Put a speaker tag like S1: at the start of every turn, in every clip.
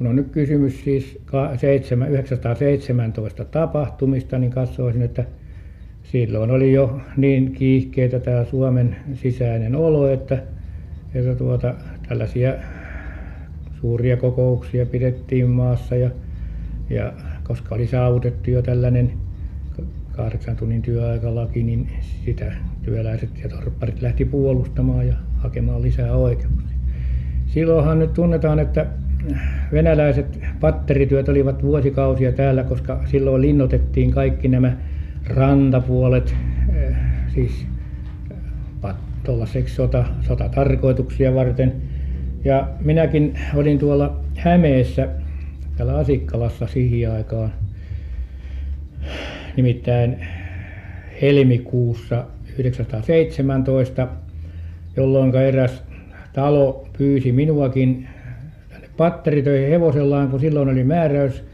S1: kun on nyt kysymys siis 1917 tapahtumista, niin katsoisin, että silloin oli jo niin kiihkeitä tämä Suomen sisäinen olo, että, että tuota, tällaisia suuria kokouksia pidettiin maassa ja, ja koska oli saavutettu jo tällainen kahdeksan tunnin työaikalaki, niin sitä työläiset ja torpparit lähti puolustamaan ja hakemaan lisää oikeuksia. Silloinhan nyt tunnetaan, että venäläiset patterityöt olivat vuosikausia täällä, koska silloin linnoitettiin kaikki nämä rantapuolet, eh, siis tuollaiseksi sota, sotatarkoituksia varten. Ja minäkin olin tuolla Hämeessä, täällä Asikkalassa siihen aikaan, nimittäin helmikuussa 1917, jolloin eräs talo pyysi minuakin tänne patteritöihin hevosellaan, kun silloin oli määräys,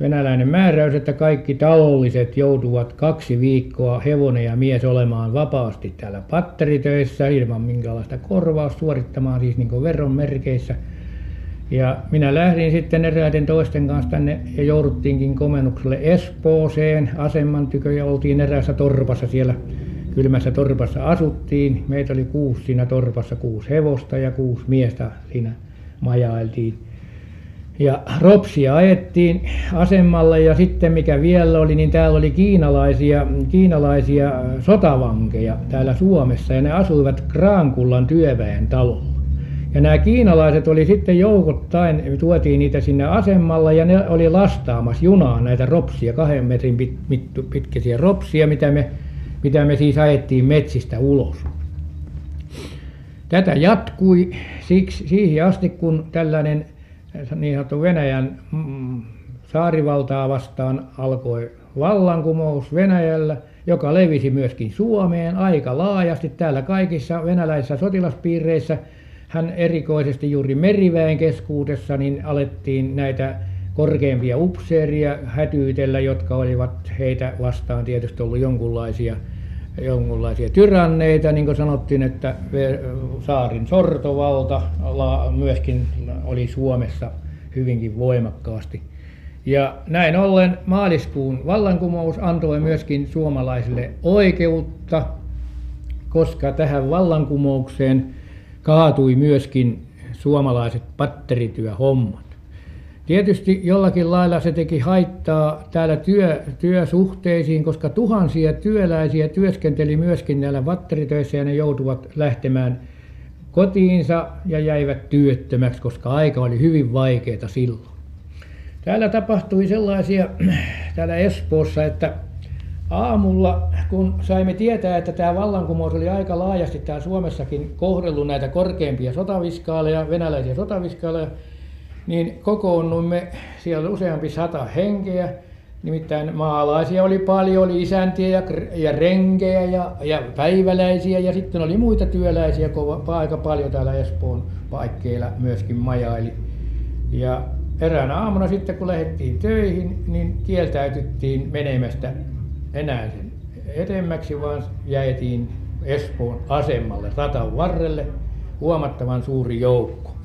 S1: venäläinen määräys, että kaikki talolliset joutuvat kaksi viikkoa hevonen ja mies olemaan vapaasti täällä patteritöissä ilman minkäänlaista korvausta suorittamaan siis niin veron merkeissä. Ja minä lähdin sitten eräiden toisten kanssa tänne ja jouduttiinkin komennukselle Espooseen aseman tykö ja oltiin eräässä torpassa siellä kylmässä torpassa asuttiin. Meitä oli kuusi siinä torpassa, kuusi hevosta ja kuusi miestä siinä majailtiin. Ja ropsia ajettiin asemalle ja sitten mikä vielä oli, niin täällä oli kiinalaisia, kiinalaisia sotavankeja täällä Suomessa ja ne asuivat Kraankullan työväen talolla. Ja nämä kiinalaiset oli sitten joukottain, tuotiin niitä sinne asemalla ja ne oli lastaamassa junaan näitä ropsia, kahden metrin pit, pitkäisiä ropsia, mitä me, mitä me siis ajettiin metsistä ulos. Tätä jatkui siksi, siihen asti, kun tällainen niin sanottu Venäjän mm, saarivaltaa vastaan alkoi vallankumous Venäjällä, joka levisi myöskin Suomeen aika laajasti. Täällä kaikissa venäläisissä sotilaspiireissä hän erikoisesti juuri meriväen keskuudessa niin alettiin näitä korkeampia upseeria hätyytellä, jotka olivat heitä vastaan tietysti ollut jonkunlaisia jonkunlaisia tyranneita, niin kuin sanottiin, että saarin sortovalta myöskin oli Suomessa hyvinkin voimakkaasti. Ja näin ollen maaliskuun vallankumous antoi myöskin suomalaisille oikeutta, koska tähän vallankumoukseen kaatui myöskin suomalaiset patterityöhommat. Tietysti jollakin lailla se teki haittaa täällä työ, työsuhteisiin, koska tuhansia työläisiä työskenteli myöskin näillä patteritöissä ja ne joutuvat lähtemään kotiinsa ja jäivät työttömäksi, koska aika oli hyvin vaikeaa silloin. Täällä tapahtui sellaisia täällä Espoossa, että aamulla kun saimme tietää, että tämä vallankumous oli aika laajasti täällä Suomessakin kohdellut näitä korkeampia sotaviskaaleja, venäläisiä sotaviskaaleja, niin kokoonnuimme, siellä oli useampi sata henkeä, nimittäin maalaisia oli paljon, oli isäntiä ja, ja renkejä ja, ja päiväläisiä ja sitten oli muita työläisiä aika paljon täällä Espoon paikkeilla myöskin majaili. Ja eräänä aamuna sitten kun lähdettiin töihin, niin kieltäytyttiin menemästä enää sen edemmäksi, vaan jäitiin Espoon asemalle, ratan varrelle, huomattavan suuri joukko.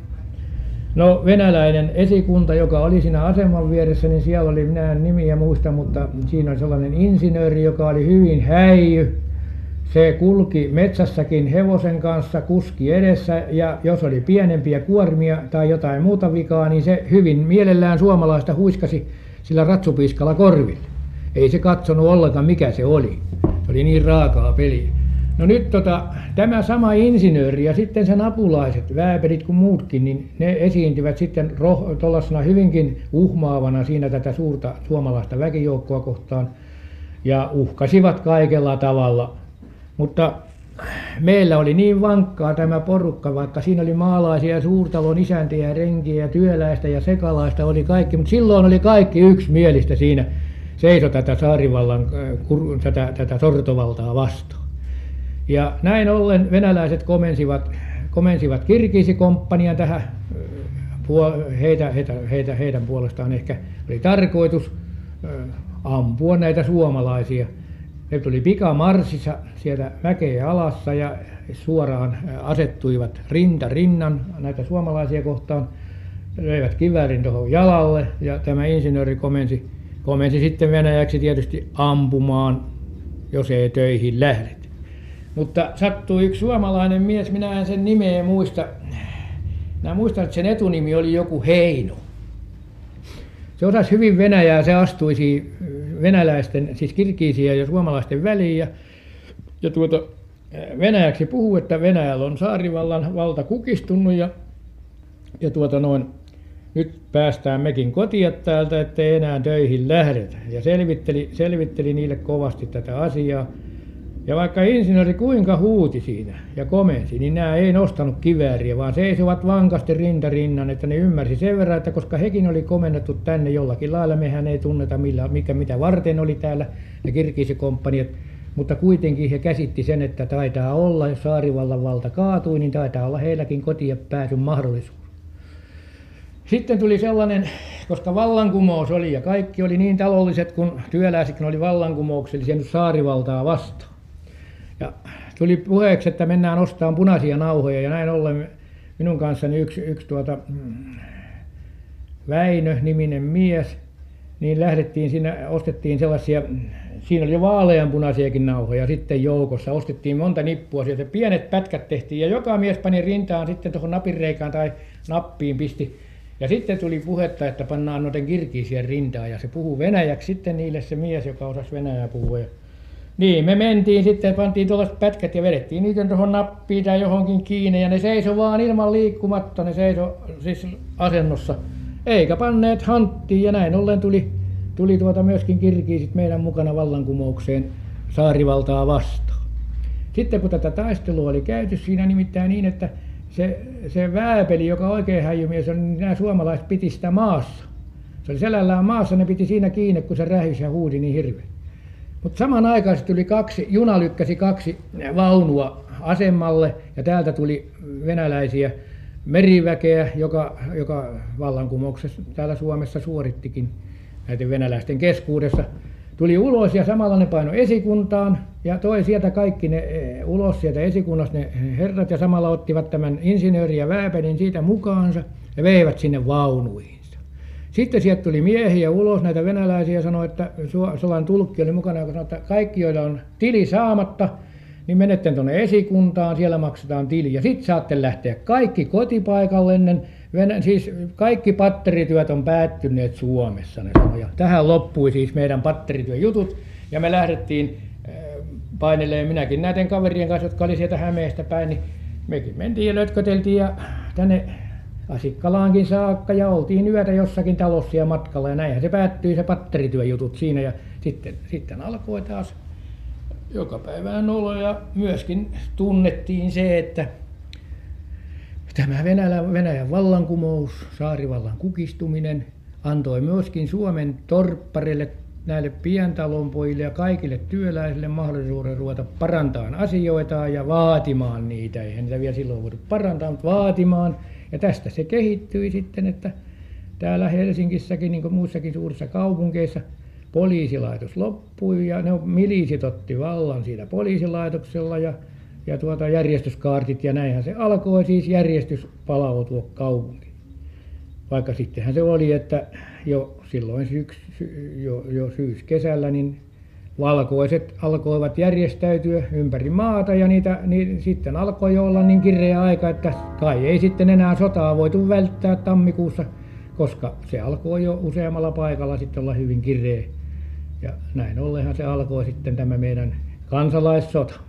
S1: No venäläinen esikunta, joka oli siinä aseman vieressä, niin siellä oli, minä en nimiä muista, mutta siinä oli sellainen insinööri, joka oli hyvin häijy. Se kulki metsässäkin hevosen kanssa, kuski edessä ja jos oli pienempiä kuormia tai jotain muuta vikaa, niin se hyvin mielellään suomalaista huiskasi sillä ratsupiiskalla korville. Ei se katsonut ollenkaan mikä se oli. Se oli niin raakaa peliä. No nyt tota, tämä sama insinööri ja sitten sen apulaiset, vääperit kuin muutkin, niin ne esiintyvät sitten tuollaisena hyvinkin uhmaavana siinä tätä suurta suomalaista väkijoukkoa kohtaan ja uhkasivat kaikella tavalla. Mutta meillä oli niin vankkaa tämä porukka, vaikka siinä oli maalaisia, suurtalon isäntiä renkiä ja työläistä ja sekalaista oli kaikki, mutta silloin oli kaikki yksimielistä siinä seiso tätä saarivallan, äh, tätä, tätä sortovaltaa vastaan. Ja näin ollen venäläiset komensivat, komensivat Kirgisikomppanian tähän, heitä, heitä, heitä, heidän puolestaan ehkä oli tarkoitus ampua näitä suomalaisia. Ne tuli pikamarssissa sieltä mäkeä alassa ja suoraan asettuivat rinta rinnan näitä suomalaisia kohtaan. löivät kiväärin tuohon jalalle ja tämä insinööri komensi, komensi sitten Venäjäksi tietysti ampumaan, jos ei töihin lähdet. Mutta sattui yksi suomalainen mies, minä en sen nimeä muista. Minä muistan, että sen etunimi oli joku Heino. Se osasi hyvin Venäjää, se astuisi venäläisten, siis kirkiisiä ja suomalaisten väliin ja, ja tuota, venäjäksi puhuu, että Venäjällä on saarivallan valta kukistunut ja, ja tuota noin, nyt päästään mekin kotia täältä, ettei enää töihin lähdetä. Ja selvitteli, selvitteli niille kovasti tätä asiaa. Ja vaikka insinööri kuinka huuti siinä ja komensi, niin nämä ei nostanut kivääriä, vaan seisovat vankasti rinta rinnan, että ne ymmärsi sen verran, että koska hekin oli komennettu tänne jollakin lailla, mehän ei tunneta millä, mikä mitä varten oli täällä ne kirkisikomppaniat, mutta kuitenkin he käsitti sen, että taitaa olla, jos Saarivallan valta kaatui, niin taitaa olla heilläkin kotiin pääsyn mahdollisuus. Sitten tuli sellainen, koska vallankumous oli ja kaikki oli niin taloudellisesti kuin työläisetkin oli vallankumouksellisia nyt saarivaltaa vastaan. Ja tuli puheeksi, että mennään ostamaan punaisia nauhoja. Ja näin ollen minun kanssani yksi, yksi tuota, mm, Väinö-niminen mies, niin lähdettiin siinä, ostettiin sellaisia, siinä oli jo vaaleanpunaisiakin nauhoja sitten joukossa, ostettiin monta nippua sieltä, pienet pätkät tehtiin ja joka mies pani rintaan sitten tuohon napinreikään tai nappiin pisti. Ja sitten tuli puhetta, että pannaan noiden kirkiisien rintaan ja se puhuu venäjäksi. Sitten niille se mies, joka osasi venäjää puhua. Ja niin, me mentiin sitten, pantiin tuollaiset pätkät ja vedettiin niitä tuohon nappiin tai johonkin kiinni ja ne seisoi vaan ilman liikkumatta, ne seisoi siis asennossa. Eikä panneet hanttiin ja näin ollen tuli, tuli tuota myöskin kirkiisit meidän mukana vallankumoukseen saarivaltaa vastaan. Sitten kun tätä taistelua oli käyty siinä nimittäin niin, että se, se vääpeli, joka oikein häijymies on, niin nämä suomalaiset piti sitä maassa. Se oli selällään maassa, ne piti siinä kiinni, kun se rähisi ja huudi niin hirveän. Mutta samanaikaisesti tuli kaksi, juna lykkäsi kaksi vaunua asemalle ja täältä tuli venäläisiä meriväkeä, joka, joka vallankumouksessa täällä Suomessa suorittikin näiden venäläisten keskuudessa. Tuli ulos ja samalla ne paino esikuntaan ja toi sieltä kaikki ne e, ulos sieltä esikunnasta ne herrat ja samalla ottivat tämän insinööri ja vääpelin siitä mukaansa ja veivät sinne vaunuihin. Sitten sieltä tuli miehiä ulos, näitä venäläisiä, ja sanoi, että Solan tulkki oli mukana, joka sanoi, että kaikki, joilla on tili saamatta, niin menette tuonne esikuntaan, siellä maksetaan tili. Ja sitten saatte lähteä kaikki kotipaikalle ennen, siis kaikki patterityöt on päättyneet Suomessa, ne sanoi. Ja tähän loppui siis meidän patterityöjutut, ja me lähdettiin äh, paineleen minäkin näiden kaverien kanssa, jotka oli sieltä Hämeestä päin, niin mekin mentiin ja lötköteltiin ja tänne Asikkalaankin saakka ja oltiin yötä jossakin talossa ja matkalla ja näinhän se päättyi se patterityöjutut siinä ja sitten, sitten alkoi taas joka päivään olo ja myöskin tunnettiin se, että tämä Venäjän, vallankumous, saarivallan kukistuminen antoi myöskin Suomen torppareille, näille pientalonpojille ja kaikille työläisille mahdollisuuden ruveta parantamaan asioitaan ja vaatimaan niitä. Eihän niitä vielä silloin voitu parantaa, mutta vaatimaan – ja tästä se kehittyi sitten, että täällä Helsingissäkin niin kuin muissakin suurissa kaupungeissa poliisilaitos loppui ja ne miliisit otti vallan siinä poliisilaitoksella ja, ja tuota järjestyskaartit ja näinhän se alkoi siis järjestys palautua kaupunkiin. Vaikka sittenhän se oli, että jo silloin syks, jo, jo syyskesällä niin valkoiset alkoivat järjestäytyä ympäri maata ja niitä, niin sitten alkoi jo olla niin kireä aika, että kai ei sitten enää sotaa voitu välttää tammikuussa, koska se alkoi jo useammalla paikalla sitten olla hyvin kireä. Ja näin ollenhan se alkoi sitten tämä meidän kansalaissota,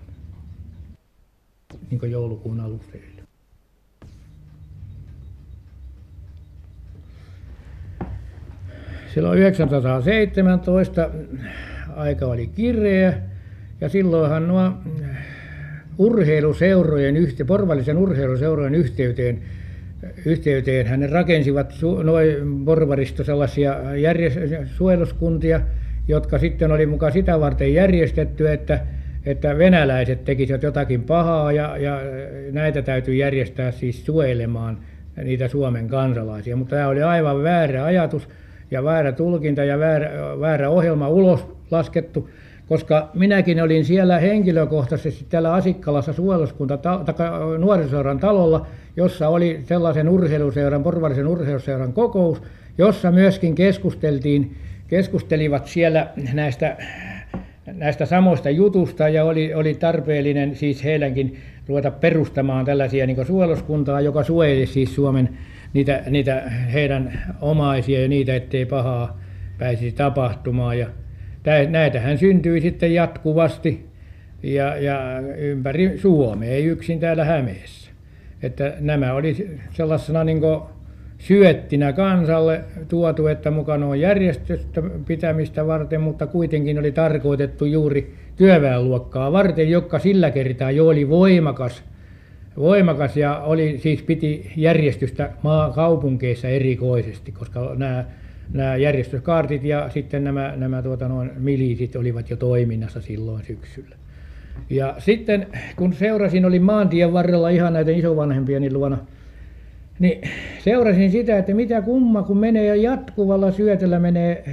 S1: niin kuin joulukuun alussa. Silloin 1917 aika oli kireä ja silloinhan nuo urheiluseurojen, porvallisen urheiluseurojen yhteyteen, yhteyteen hän rakensivat noin porvaristo sellaisia suojeluskuntia, jotka sitten oli mukaan sitä varten järjestetty, että, että venäläiset tekisivät jotakin pahaa ja, ja näitä täytyy järjestää siis suojelemaan niitä Suomen kansalaisia. Mutta tämä oli aivan väärä ajatus ja väärä tulkinta ja väärä, väärä ohjelma ulos laskettu, koska minäkin olin siellä henkilökohtaisesti täällä Asikkalassa suojeluskunta nuorisoseuran talolla, jossa oli sellaisen urheiluseuran, porvarisen urheiluseuran kokous, jossa myöskin keskusteltiin, keskustelivat siellä näistä näistä samoista jutusta ja oli, oli tarpeellinen siis heidänkin ruveta perustamaan tällaisia niin suojeluskuntaa, joka suojeli siis Suomen niitä, niitä heidän omaisia ja niitä, ettei pahaa pääsisi tapahtumaan. Ja näitähän syntyi sitten jatkuvasti ja, ja ympäri Suomea, ei yksin täällä Hämeessä. Että nämä oli sellaisena niin syöttinä kansalle tuotu, että mukana on järjestystä pitämistä varten, mutta kuitenkin oli tarkoitettu juuri työväenluokkaa varten, joka sillä kertaa jo oli voimakas, voimakas ja oli, siis piti järjestystä maakaupunkeissa erikoisesti, koska nämä, nämä järjestyskaartit ja sitten nämä, nämä tuota, noin miliisit olivat jo toiminnassa silloin syksyllä. Ja sitten kun seurasin, olin maantien varrella ihan näiden isovanhempieni luona, niin seurasin sitä, että mitä kumma, kun menee ja jatkuvalla syötöllä menee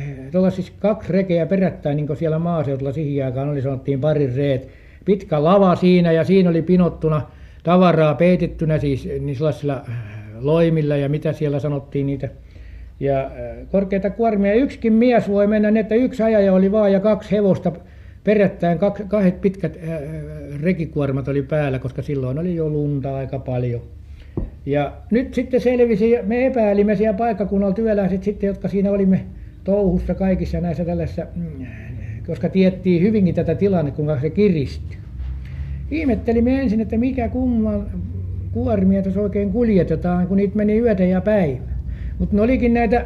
S1: siis kaksi rekeä perättäin, niin kuin siellä maaseudulla siihen aikaan oli, sanottiin parin reet. Pitkä lava siinä ja siinä oli pinottuna tavaraa peitettynä siis niin sellaisilla loimilla ja mitä siellä sanottiin niitä. Ja äh, korkeita kuormia. Yksikin mies voi mennä, niin että yksi ajaja oli vaan ja kaksi hevosta perättäin, kahdet pitkät äh, rekikuormat oli päällä, koska silloin oli jo lunta aika paljon. Ja nyt sitten selvisi, me epäilimme siellä paikkakunnalla työläiset sitten, jotka siinä olimme touhussa kaikissa näissä tällaisissa, mm, koska tiettiin hyvinkin tätä tilannetta, kuinka se kiristyi. Ihmettelimme ensin, että mikä kumman kuormia tässä oikein kuljetetaan, kun niitä meni yötä ja päivä. Mutta ne olikin näitä,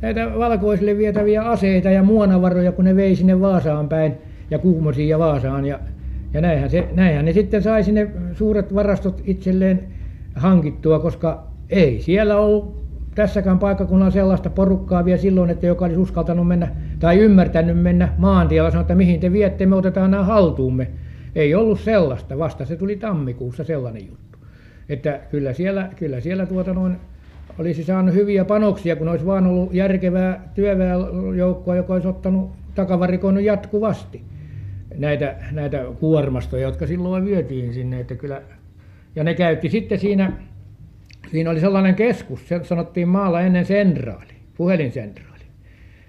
S1: näitä valkoisille vietäviä aseita ja muonavaroja, kun ne vei sinne Vaasaan päin ja Kuhmosiin ja Vaasaan. Ja, ja näinhän, se, näinhän ne sitten sai sinne suuret varastot itselleen hankittua, koska ei siellä ollut tässäkään paikkakunnalla sellaista porukkaa vielä silloin, että joka olisi uskaltanut mennä tai ymmärtänyt mennä maantiellä sanoa, että mihin te viette, me otetaan nämä haltuumme. Ei ollut sellaista, vasta se tuli tammikuussa sellainen juttu. Että kyllä siellä, kyllä siellä tuota noin, olisi saanut hyviä panoksia, kun olisi vaan ollut järkevää työväenjoukkoa, joka olisi ottanut takavarikoinut jatkuvasti näitä, näitä kuormastoja, jotka silloin vietiin sinne. Että kyllä ja ne käytti sitten siinä, siinä oli sellainen keskus, se sanottiin maalla ennen sentraali, puhelinsentraali.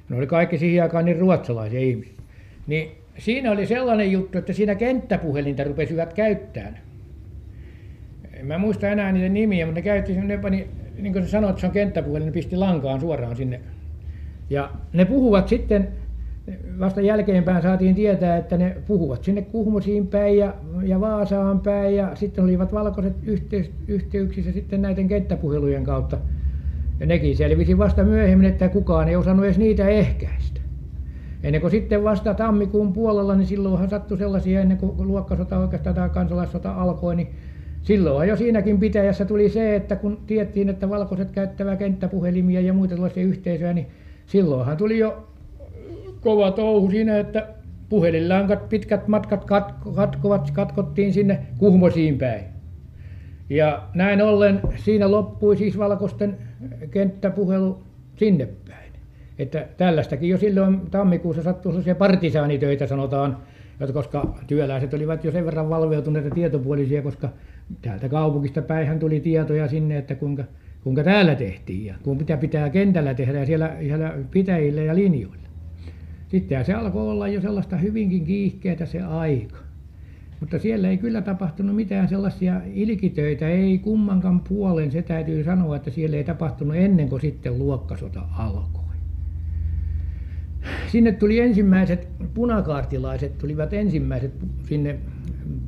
S1: Ne oli kaikki siihen aikaan niin ruotsalaisia ihmisiä. Niin siinä oli sellainen juttu, että siinä kenttäpuhelinta rupesivat käyttämään. En mä muista enää niiden nimiä, mutta ne käytti, ne pani, niin kuin se sanoi, että se on kenttäpuhelin, ne pisti lankaan suoraan sinne. Ja ne puhuvat sitten vasta jälkeenpäin saatiin tietää, että ne puhuvat sinne Kuhmosiin päin ja, ja Vaasaan päin ja sitten olivat valkoiset yhteys, yhteyksissä sitten näiden kenttäpuhelujen kautta. Ja nekin selvisi vasta myöhemmin, että kukaan ei osannut edes niitä ehkäistä. Ennen kuin sitten vasta tammikuun puolella, niin silloinhan sattui sellaisia, ennen kuin luokkasota oikeastaan tai kansalaissota alkoi, niin silloinhan jo siinäkin pitäjässä tuli se, että kun tiettiin, että valkoiset käyttävät kenttäpuhelimia ja muita sellaisia yhteisöjä, niin silloinhan tuli jo kova touhu siinä, että puhelinlankat pitkät matkat katkovat, katkottiin sinne Kuhmosiin päin. Ja näin ollen siinä loppui siis valkoisten kenttäpuhelu sinne päin. Että tällaistakin jo silloin tammikuussa sattui sellaisia partisaanitöitä sanotaan, koska työläiset olivat jo sen verran valveutuneita tietopuolisia, koska täältä kaupungista päin tuli tietoja sinne, että kuinka, kuinka täällä tehtiin ja mitä pitää kentällä tehdä ja siellä, siellä pitäjillä ja linjoilla. Sittenhän se alkoi olla jo sellaista hyvinkin kiihkeätä se aika. Mutta siellä ei kyllä tapahtunut mitään sellaisia ilkitöitä, ei kummankaan puolen, se täytyy sanoa, että siellä ei tapahtunut ennen kuin sitten luokkasota alkoi. Sinne tuli ensimmäiset punakaartilaiset, tulivat ensimmäiset sinne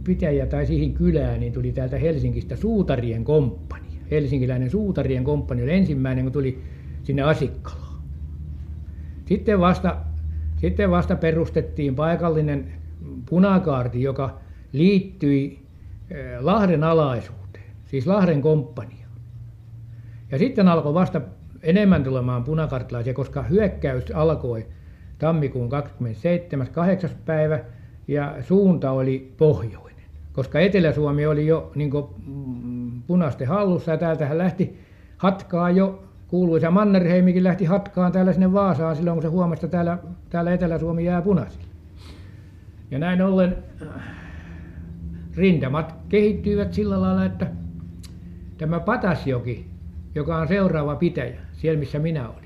S1: pitäjä tai siihen kylään, niin tuli täältä Helsingistä suutarien komppania. Helsinkiläinen suutarien komppani oli ensimmäinen, kun tuli sinne Asikkalaan. Sitten vasta sitten vasta perustettiin paikallinen punakaarti, joka liittyi eh, Lahden alaisuuteen, siis Lahden komppania. Ja sitten alkoi vasta enemmän tulemaan punakartlaisia, koska hyökkäys alkoi tammikuun 27. 8. päivä ja suunta oli pohjoinen. Koska Etelä-Suomi oli jo niin mm, punaisten hallussa ja täältähän lähti hatkaa jo kuuluisa Mannerheimikin lähti hatkaan täällä sinne Vaasaan silloin, kun se huomasi, että täällä, täällä Etelä-Suomi jää punaisille. ja näin ollen rintamat kehittyivät sillä lailla että tämä Patasjoki joka on seuraava pitäjä siellä missä minä olin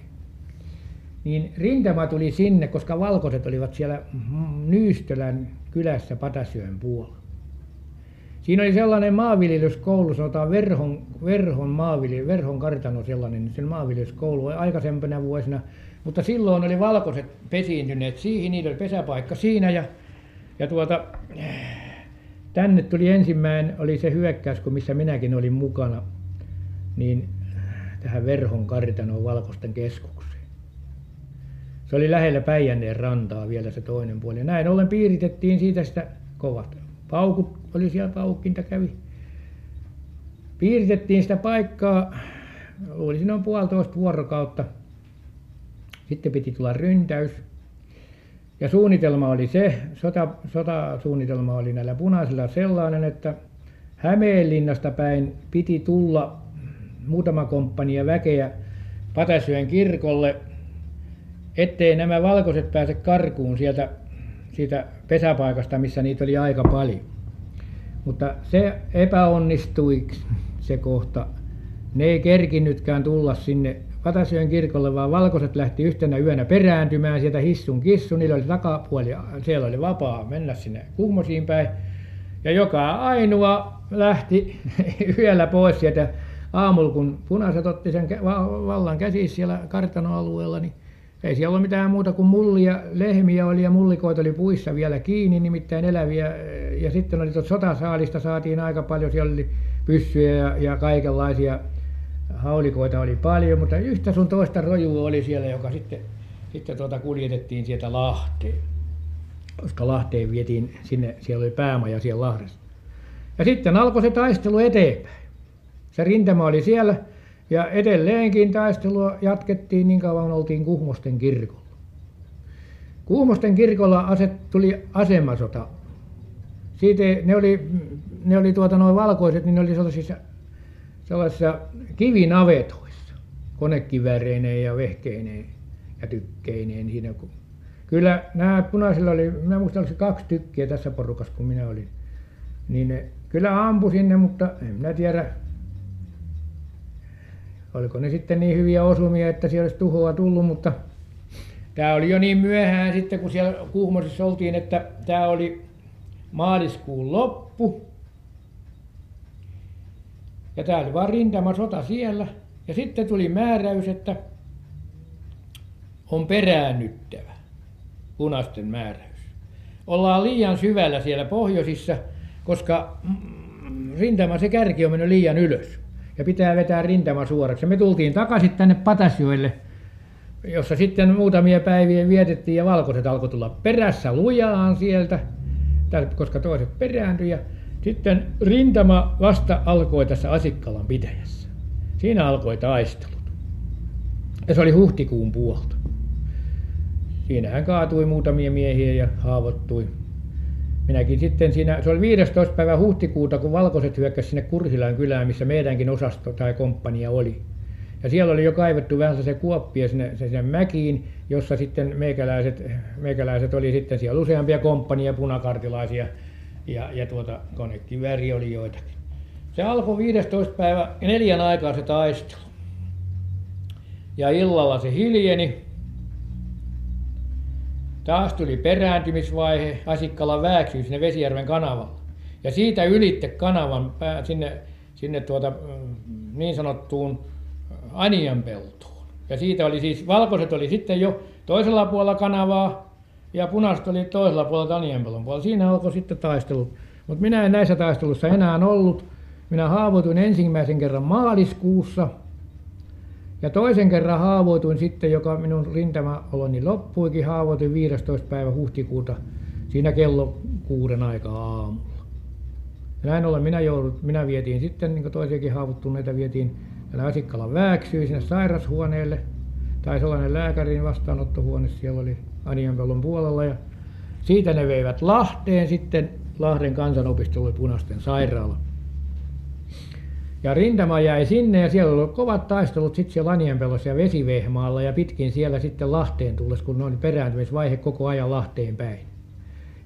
S1: niin rintama tuli sinne koska valkoiset olivat siellä Nyystölän kylässä Patasjoen puolella. Siinä oli sellainen maanviljelyskoulu sanotaan Verhon Verhon Verhon kartano sellainen niin sen maanviljelyskoulu aikaisempina vuosina. Mutta silloin oli valkoiset pesiintyneet siihen niillä oli pesäpaikka siinä ja ja tuota tänne tuli ensimmäinen oli se hyökkäys kun missä minäkin olin mukana niin tähän Verhon kartanoon Valkoisten keskukseen se oli lähellä Päijänteen rantaa vielä se toinen puoli. Ja näin ollen piiritettiin siitä sitä kovat paukut oli siellä paukkinta kävi. Piiritettiin sitä paikkaa oli noin puolitoista vuorokautta. Sitten piti tulla ryntäys. Ja suunnitelma oli se sota sotasuunnitelma oli näillä punaisilla sellainen että Hämeenlinnasta päin piti tulla muutama komppania väkeä Patasjoen kirkolle ettei nämä valkoiset pääse karkuun sieltä siitä pesäpaikasta missä niitä oli aika paljon. Mutta se epäonnistui se kohta. Ne ei kerinnytkään tulla sinne Patasjoen kirkolle vaan valkoiset lähti yhtenä yönä perääntymään sieltä hissun kissun. Niillä oli takapuoli siellä oli vapaa mennä sinne Kuhmoisiin päin. Ja joka ainoa lähti yöllä pois sieltä aamulla kun punaiset otti sen vallan käsiin siellä kartanoalueella niin ei siellä ollut mitään muuta kuin mullia lehmiä oli ja mullikoita oli puissa vielä kiinni nimittäin eläviä. Ja sitten oli tuota sotasaalista saatiin aika paljon siellä oli pyssyjä ja ja kaikenlaisia. Haulikoita oli paljon mutta yhtä sun toista rojua oli siellä joka sitten sitten tuota kuljetettiin sieltä Lahteen. Koska Lahteen vietiin sinne siellä oli päämaja siellä Lahdessa. Ja sitten alkoi se taistelu eteenpäin. Se rintama oli siellä ja edelleenkin taistelua jatkettiin niin kauan oltiin Kuhmoisten kirkolla. Kuhmoisten kirkolla tuli asemasota. Siitä ei ne oli ne oli tuota nuo valkoiset niin ne oli sellaisissa sellaisissa kivinavetoissa. Konekivääreineen ja vehkeineen ja tykkeineen siinä kun kyllä nämä punaisilla oli minä muistan oliko se kaksi tykkiä tässä porukassa kun minä olin. Niin ne kyllä ampui sinne mutta en minä tiedä oliko ne sitten niin hyviä osumia että siellä olisi tuhoa tullut mutta tämä oli jo niin myöhään sitten kun siellä Kuhmoisissa oltiin että tämä oli maaliskuun loppu. Ja tämä oli vain rintamasota siellä. Ja sitten tuli määräys että on peräännyttävä punaisten määräys. Ollaan liian syvällä siellä pohjoisissa koska rintama se kärki on mennyt liian ylös ja pitää vetää rintama suoraksi. Ja me tultiin takaisin tänne Patasjoelle jossa sitten muutamia päiviä vietettiin ja valkoiset alkoi tulla perässä lujaan sieltä koska toiset perääntyi. Ja sitten rintama vasta alkoi tässä Asikkalan pitäjässä. Siinä alkoi taistelut. Ja se oli huhtikuun puolta. Siinähän kaatui muutamia miehiä ja haavoittui minäkin sitten siinä se oli viidestoista päivä huhtikuuta kun valkoiset hyökkäsi sinne Kursilan kylään missä meidänkin osasto tai komppania oli. Ja siellä oli jo kaivettu vähän sellaisia kuoppia sinne sinne mäkiin jossa sitten meikäläiset meikäläiset oli sitten siellä useampia komppania punakartilaisia ja ja tuota konekivääriä oli joitakin. Se alkoi viidestoista päivä neljän aikaan se taistelu. Ja illalla se hiljeni taas tuli perääntymisvaihe Asikkalan Vääksyyn sinne Vesijärven kanavalle. Ja siitä ylitse kanavan sinne sinne tuota niin sanottuun Anianpeltoon ja siitä oli siis valkoiset oli sitten jo toisella puolella kanavaa ja punaiset oli toisella puolella Anianpellon puolella. Siinä alkoi sitten taistelut mutta minä en näissä taisteluissa enää ollut. Minä haavoituin ensimmäisen kerran maaliskuussa ja toisen kerran haavoituin sitten joka minun rintamaoloni loppuikin haavoituin viidestoista päivä huhtikuuta siinä kello kuuden aikaan aamulla. Ja näin ollen minä joudun minä vietiin sitten niin kuin toisiakin haavoittuneita vietiin tänne Asikkalan Vääksyyn sinne sairashuoneelle tai sellainen lääkärin vastaanottohuone siellä oli Anianpellon puolella ja siitä ne veivät Lahteen. Sitten Lahden kansanopistolle punaisten sairaala ja rintama jäi sinne ja siellä oli kovat taistelut sitten siellä Anianpelossa ja Vesivehmaalla ja pitkin siellä sitten Lahteen tullessa kun oli perääntymisvaihe koko ajan Lahteen päin.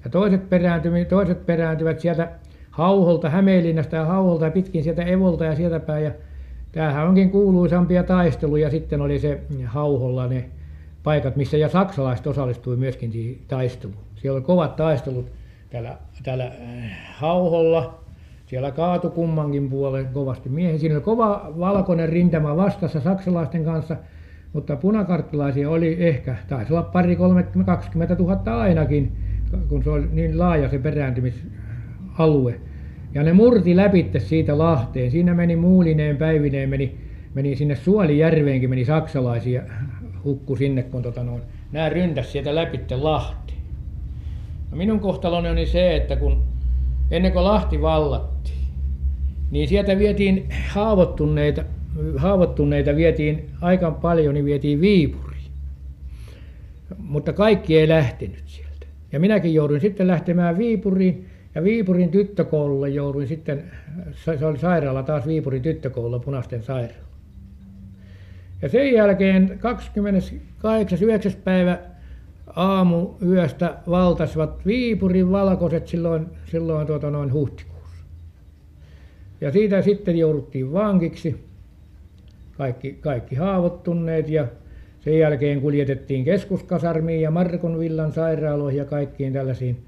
S1: Ja toiset perääntyi toiset perääntyivät sieltä Hauholta Hämeenlinnasta ja Hauholta ja pitkin sieltä Evolta ja sieltä päin. Ja tämähän onkin kuuluisampia taisteluja. Sitten oli se Hauholla ne paikat missä ja saksalaiset osallistui myöskin siihen taisteluun. Siellä oli kovat taistelut täällä täällä äh, Hauholla siellä kaatui kummankin puolen kovasti miehiä. Siinä oli kova valkoinen rintama vastassa saksalaisten kanssa mutta punakarttilaisia oli ehkä taisi olla pari kolme kaksikymmentä tuhatta ainakin kun se oli niin laaja se perääntymisalue ja ne murti lävitse siitä Lahteen. Siinä meni Muulineen Päivineen meni meni sinne Suolijärveenkin meni saksalaisia hukkui sinne kun tota noin nämä ryntäsi sieltä lävitse Lahteen. No minun kohtaloni oli se että kun ennen kuin Lahti vallattiin niin sieltä vietiin haavoittuneita haavoittuneita vietiin aika paljon niin vietiin Viipuriin mutta kaikki ei lähtenyt sieltä ja minäkin jouduin sitten lähtemään Viipuriin ja Viipurin tyttökoululle jouduin sitten se oli sairaala taas Viipurin tyttökoululla Punaisten sairaala ja sen jälkeen 28.9. päivä aamuyöstä valtasivat Viipurin valkoiset silloin silloin tuota noin huhtikuussa. Ja siitä sitten jouduttiin vangiksi. Kaikki kaikki haavoittuneet ja sen jälkeen kuljetettiin keskuskasarmiin ja Markonvillan sairaaloihin ja kaikkiin tällaisiin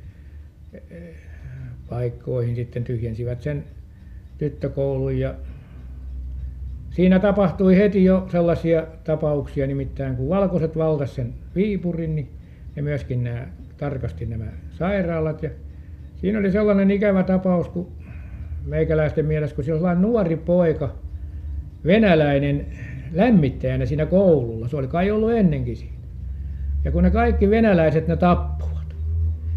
S1: paikkoihin. Sitten tyhjensivät sen tyttökoulun ja siinä tapahtui heti jo sellaisia tapauksia nimittäin kun valkoiset valtasi sen Viipurin niin ja myöskin nämä tarkasti nämä sairaalat. Ja siinä oli sellainen ikävä tapaus kun meikäläisten mielessä kun sellainen nuori poika venäläinen lämmittäjänä siinä koululla. Se oli kai ollut ennenkin siinä. Ja kun ne kaikki venäläiset ne tappoivat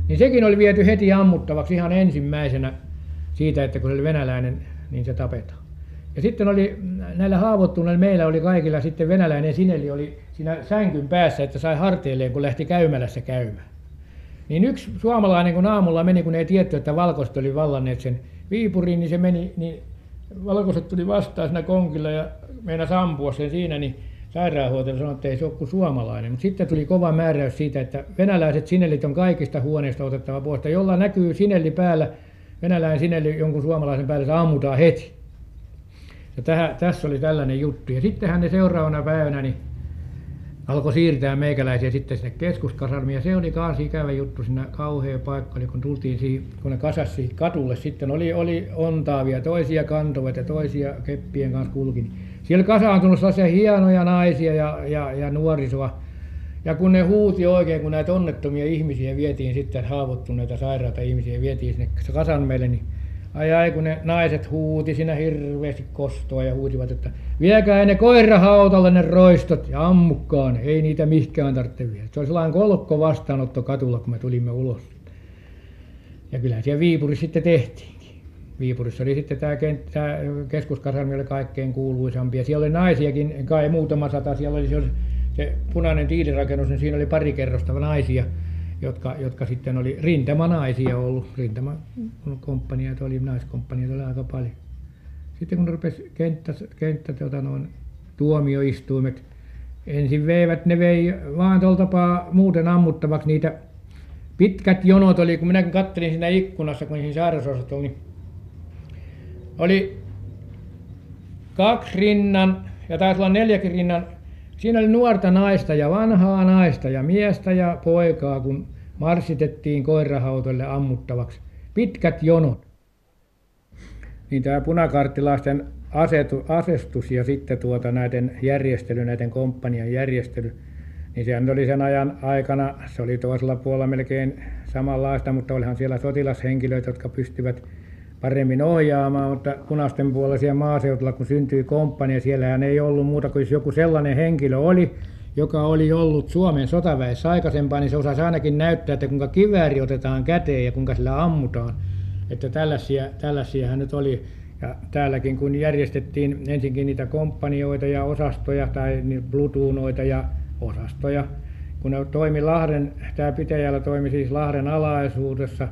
S1: niin sekin oli viety heti ammuttavaksi ihan ensimmäisenä siitä että kun se oli venäläinen niin se tapetaan ja sitten oli näillä haavoittuneilla meillä oli kaikilla sitten venäläinen sineli oli siinä sängyn päässä että sai harteilleen kun lähti käymälässä käymään. Niin yksi suomalainen kun aamulla meni kun ei tiedetty että valkoiset oli vallanneet sen Viipurin niin se meni niin valkoiset tuli vastaan siinä konkilla ja meinasi ampua sen siinä niin sairaanhoitaja sanoi että ei se ole kuin suomalainen. Mutta sitten tuli kova määräys siitä että venäläiset sinelit on kaikista huoneista otettava pois jolla näkyy sinelli päällä venäläinen sinelli jonkun suomalaisen päällä se ammutaan heti ja tähän tässä oli tällainen juttu. Ja sittenhän ne seuraavana päivänä niin alkoi siirtää meikäläisiä sitten sinne keskuskasarmiin. Ja se oli kanssa ikävä juttu siinä kauhea paikka kun tultiin siihen kun ne kasasi katulle. Sitten oli oli ontaavia toisia kantoivat ja toisia keppien kanssa kulki. Niin siellä kasaantunut sellaisia hienoja naisia ja ja ja nuorisoa. Ja kun ne huuti oikein kun näitä onnettomia ihmisiä vietiin sitten haavoittuneita sairaita ihmisiä vietiin sinne kasannolle niin ai ai kun ne naiset huuti siinä hirveästi kostoa ja huutivat että viekää ne koirahautalle ne roistot ja ammukkaa ne ei niitä mihinkään tarvitse viedä. Se oli sellainen kolkko vastaanotto katulla kun me tulimme ulos. Ja kyllähän siellä Viipurissa sitten tehtiinkin. Viipurissa oli sitten tämä tämä keskuskasarmi oli kaikkein kuuluisampi ja siellä oli naisiakin kai muutama sata. Siellä oli se se punainen tiilirakennus niin siinä oli pari kerrosta naisia jotka jotka sitten oli rintamanaisia ollut. Rintamakomppaniat oli naiskomppaniat oli aika paljon. Sitten kun rupesi kenttä kenttä tuota noin tuomioistuimet ensin veivät ne vei vaan tuolla tapaa muuten ammuttavaksi niitä pitkät jonot oli. Kun minäkin katselin siinä ikkunassa kun siinä sairasosastolla niin oli kaksi rinnan ja taisi olla neljäkin rinnan siinä oli nuorta naista ja vanhaa naista ja miestä ja poikaa kun marssitettiin koirahautoille ammuttavaksi. Pitkät jonot. Niin tämä punakarttilaisten asestus ja sitten tuota näiden järjestely näiden komppanian järjestely niin sehän oli sen ajan aikana se oli toisella puolella melkein samanlaista mutta olihan siellä sotilashenkilöitä jotka pystyvät paremmin ohjaamaan mutta punaisten siellä maaseudulla kun syntyi komppania siellähän ei ollut muuta kuin jos joku sellainen henkilö oli joka oli ollut Suomen sotaväessä aikaisempaan niin se osasi ainakin näyttää että kuinka kivääri otetaan käteen ja kuinka sillä ammutaan. Että tällaisia tällaisiahan nyt oli. Ja täälläkin kun järjestettiin ensinkin niitä komppanioita ja osastoja tai plutuunoita ja osastoja. Kun ne toimi Lahden tämä Pitäjällä toimi siis Lahden alaisuudessa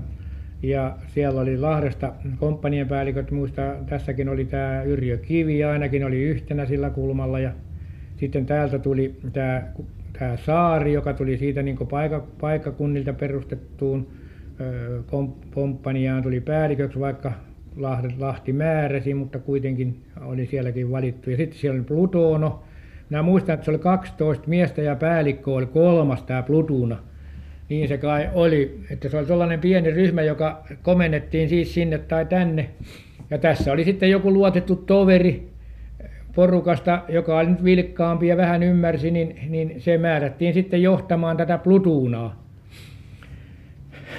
S1: ja siellä oli Lahdesta komppanianpäälliköt muista tässäkin oli tämä Yrjö Kivi ainakin oli yhtenä sillä kulmalla ja sitten täältä tuli tämä tämä Saari joka tuli siitä niin kuin paikkakunnilta perustettuun komppaniaan tuli päälliköksi, vaikka Lahti määräsi, mutta kuitenkin oli sielläkin valittu. Ja sitten siellä oli Plutono. Minä muistan, että se oli 12 miestä ja päällikkö oli kolmas tämä Plutuna. Niin se kai oli, että se oli sellainen pieni ryhmä, joka komennettiin siis sinne tai tänne. Ja tässä oli sitten joku luotettu toveri porukasta, joka oli nyt vilkkaampi ja vähän ymmärsi, niin, niin se määrättiin sitten johtamaan tätä Plutunaa.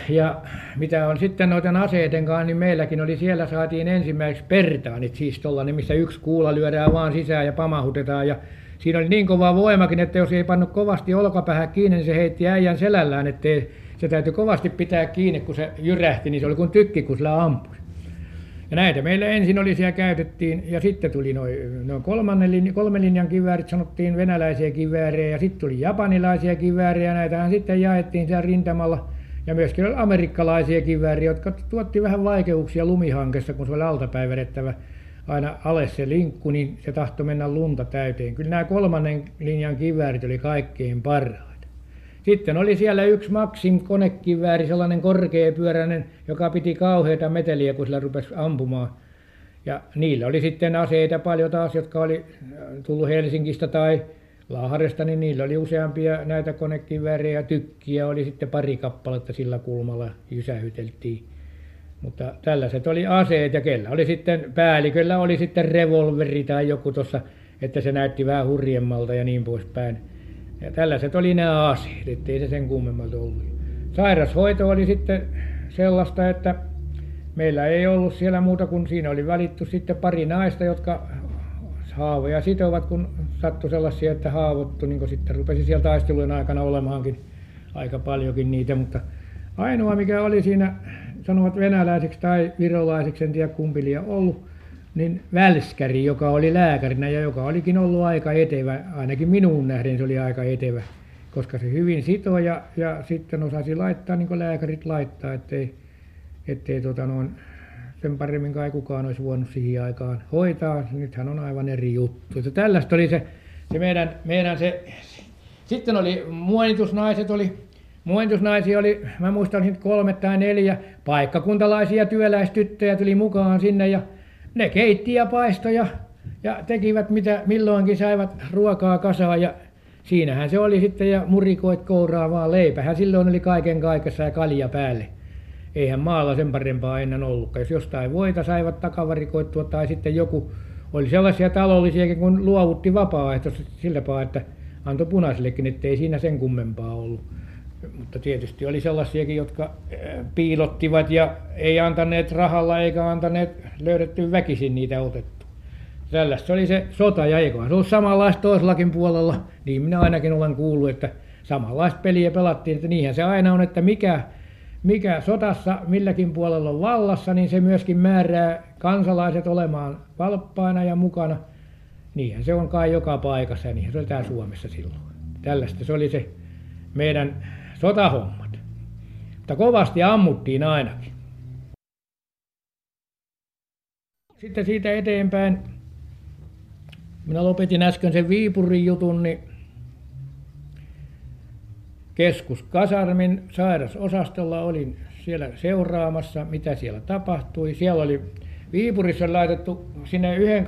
S1: Ja mitä on sitten noiden aseiden kanssa, niin meilläkin oli siellä saatiin ensimmäiseksi pertaanit, siis tuollainen, missä yksi kuula lyödään vaan sisään ja pamahutetaan. Ja siinä oli niin kova voimakin, että jos ei pannut kovasti olkapäähän kiinni, niin se heitti äijän selällään, että se täytyy kovasti pitää kiinni, kun se jyrähti, niin se oli kuin tykki, kun sillä ampui. Ja näitä meillä ensin oli siellä käytettiin, ja sitten tuli noin noin kolmannen kolmen linjan kiväärit, sanottiin venäläisiä kiväärejä, ja sitten tuli japanilaisia kiväärejä, näitähän sitten jaettiin siellä rintamalla. Ja myöskin oli amerikkalaisia kivääriä, jotka tuotti vähän vaikeuksia lumihankessa, kun se oli altapäin vedettävä aina alas se linkku, niin se tahtoi mennä lunta täyteen. Kyllä nämä kolmannen linjan kiväärit oli kaikkein parhaita. Sitten oli siellä yksi Maxim konekivääri, sellainen korkeapyöräinen, joka piti kauheita meteliä, kun sillä rupesi ampumaan. Ja niillä oli sitten aseita paljon taas, jotka oli tullut Helsingistä tai Lahdesta, niin niillä oli useampia näitä konekiväärejä tykkiä oli sitten pari kappaletta sillä kulmalla jysähyteltiin. Mutta tällaiset oli aseet ja kellä oli sitten, päälliköllä oli sitten revolveri tai joku tuossa, että se näytti vähän hurjemmalta ja niin poispäin. Ja tällaiset oli nämä aseet, ettei se sen kummemmalta ollut. Sairashoito oli sitten sellaista, että meillä ei ollut siellä muuta kuin siinä oli valittu sitten pari naista, jotka haavoja sitovat, kun sattui sellaisia, että haavoittui, niin sitten rupesi siellä taistelujen aikana olemaankin aika paljonkin niitä, mutta ainoa mikä oli siinä, sanovat venäläiseksi tai virolaiseksi, en tiedä kumpi liian ollut, niin Välskäri, joka oli lääkärinä ja joka olikin ollut aika etevä, ainakin minun nähden se oli aika etevä, koska se hyvin sitoi ja, ja sitten osasi laittaa niin kuin lääkärit laittaa, ettei, ettei tota noin, sen paremmin kai kukaan olisi voinut siihen aikaan hoitaa. Nythän on aivan eri juttu. Että tällaista oli se, se meidän, meidän se, sitten oli muonitusnaiset oli, muonitusnaisia oli, mä muistan nyt kolme tai neljä, paikkakuntalaisia työläistyttöjä tuli mukaan sinne ja ne keitti ja paistoi ja, ja tekivät mitä milloinkin saivat ruokaa kasaan ja siinähän se oli sitten ja murikoit kouraa vaan leipähän silloin oli kaiken kaikessa ja kalja päälle eihän maalla sen parempaa ennen ollutkaan. Jos jostain voita saivat takavarikoitua tai sitten joku, oli sellaisia talollisiakin, kun luovutti vapaaehtoisesti sillä tapaa, että antoi punaisillekin, ettei siinä sen kummempaa ollut. Mutta tietysti oli sellaisiakin, jotka eh, piilottivat ja ei antaneet rahalla eikä antaneet löydetty väkisin niitä otettu. Tällaista oli se sota ja eiköhän se ollut samanlaista toisellakin puolella. Niin minä ainakin olen kuullut, että samanlaista peliä pelattiin, että niinhän se aina on, että mikä mikä sotassa milläkin puolella on vallassa, niin se myöskin määrää kansalaiset olemaan valppaina ja mukana. Niinhän se on kai joka paikassa ja niinhän se oli täällä Suomessa silloin. Tällaista se oli se meidän sotahommat. Mutta kovasti ammuttiin ainakin. Sitten siitä eteenpäin, minä lopetin äsken sen Viipurin jutun, niin keskuskasarmin sairasosastolla olin siellä seuraamassa, mitä siellä tapahtui. Siellä oli Viipurissa laitettu sinne yhden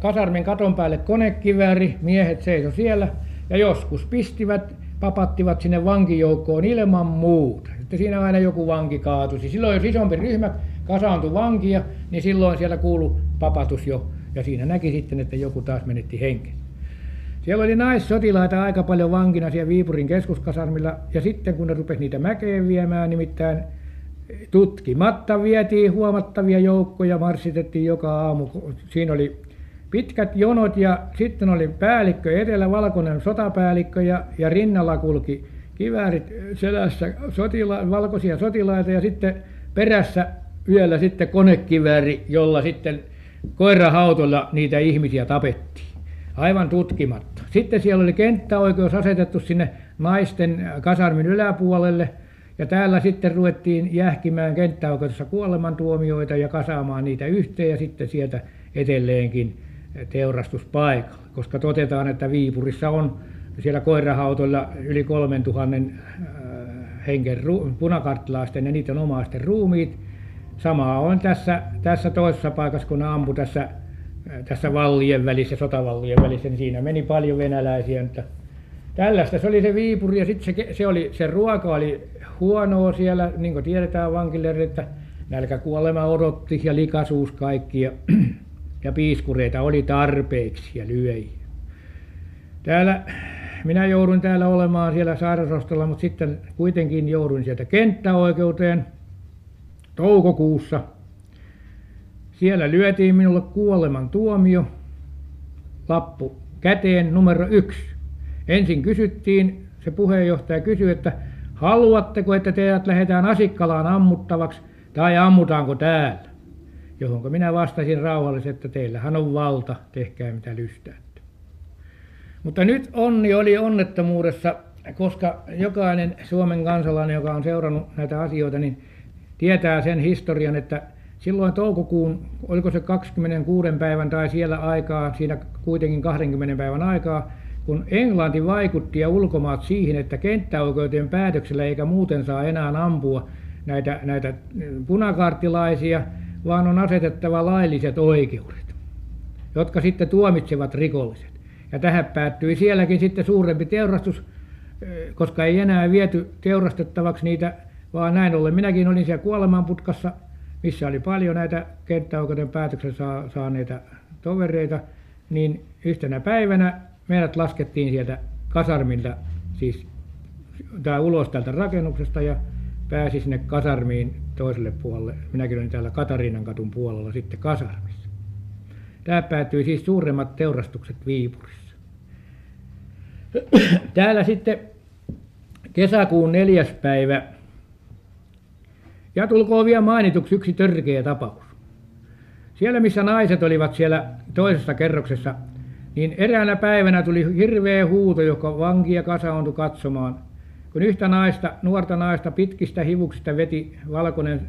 S1: kasarmin katon päälle konekivääri, miehet seisoi siellä ja joskus pistivät, papattivat sinne vankijoukkoon ilman muuta. Sitten siinä aina joku vanki kaatusi. Silloin jos isompi ryhmä kasaantui vankia, niin silloin siellä kuului papatus jo. Ja siinä näki sitten, että joku taas menetti henken. Siellä oli naissotilaita aika paljon vankina siellä Viipurin keskuskasarmilla ja sitten kun ne rupesi niitä mäkeen viemään, nimittäin tutkimatta vietiin huomattavia joukkoja, marssitettiin joka aamu. Siinä oli pitkät jonot ja sitten oli päällikkö etelä, valkoinen sotapäällikkö ja, ja rinnalla kulki kiväärit selässä valkoisia sotilaita ja sitten perässä yöllä sitten konekivääri, jolla sitten koirahautolla niitä ihmisiä tapettiin aivan tutkimatta. Sitten siellä oli kenttäoikeus asetettu sinne naisten kasarmin yläpuolelle ja täällä sitten ruvettiin jähkimään kenttäoikeudessa kuolemantuomioita ja kasaamaan niitä yhteen ja sitten sieltä edelleenkin teurastuspaikalle, koska todetaan, että Viipurissa on siellä koirahautoilla yli 3000 äh, hengen punakarttilaisten ja niiden omaisten ruumiit. Sama on tässä, tässä toisessa paikassa, kun ne ampui tässä, tässä vallien välissä, sotavallien välissä, niin siinä meni paljon venäläisiä. Mutta tällaista se oli se Viipuri ja sitten se, se, oli, se ruoka oli huonoa siellä, niin kuin tiedetään vankille, että nälkäkuolema odotti ja likaisuus kaikki ja, ja piiskureita oli tarpeeksi ja lyöjiä. Täällä minä joudun täällä olemaan siellä sairasostolla, mutta sitten kuitenkin jouduin sieltä kenttäoikeuteen toukokuussa. Siellä lyötiin minulle kuoleman tuomio, lappu käteen numero yksi. Ensin kysyttiin, se puheenjohtaja kysyi, että haluatteko, että teidät lähdetään Asikkalaan ammuttavaksi tai ammutaanko täällä? Johonka minä vastasin rauhallisesti, että teillähän on valta, tehkää mitä lystäätte. Mutta nyt onni oli onnettomuudessa, koska jokainen Suomen kansalainen, joka on seurannut näitä asioita, niin tietää sen historian, että silloin toukokuun, oliko se 26 päivän tai siellä aikaa, siinä kuitenkin 20 päivän aikaa, kun Englanti vaikutti ja ulkomaat siihen, että kenttäoikeuteen päätöksellä eikä muuten saa enää ampua näitä, näitä punakarttilaisia, vaan on asetettava lailliset oikeudet, jotka sitten tuomitsevat rikolliset. Ja tähän päättyi sielläkin sitten suurempi teurastus, koska ei enää viety teurastettavaksi niitä, vaan näin ollen minäkin olin siellä kuolemanputkassa, missä oli paljon näitä kenttäoikeuden päätöksen saaneita tovereita, niin yhtenä päivänä meidät laskettiin sieltä kasarmilta, siis tai ulos tältä rakennuksesta ja pääsi sinne kasarmiin toiselle puolelle. Minäkin olin täällä Katariinan katun puolella sitten kasarmissa. Tämä päättyi siis suuremmat teurastukset Viipurissa. Täällä sitten kesäkuun neljäs päivä, ja tulkoon vielä mainituksi yksi törkeä tapaus. Siellä missä naiset olivat siellä toisessa kerroksessa niin eräänä päivänä tuli hirveä huuto, joka vankia kasauntui katsomaan. Kun yhtä naista, nuorta naista pitkistä hivuksista veti valkoinen,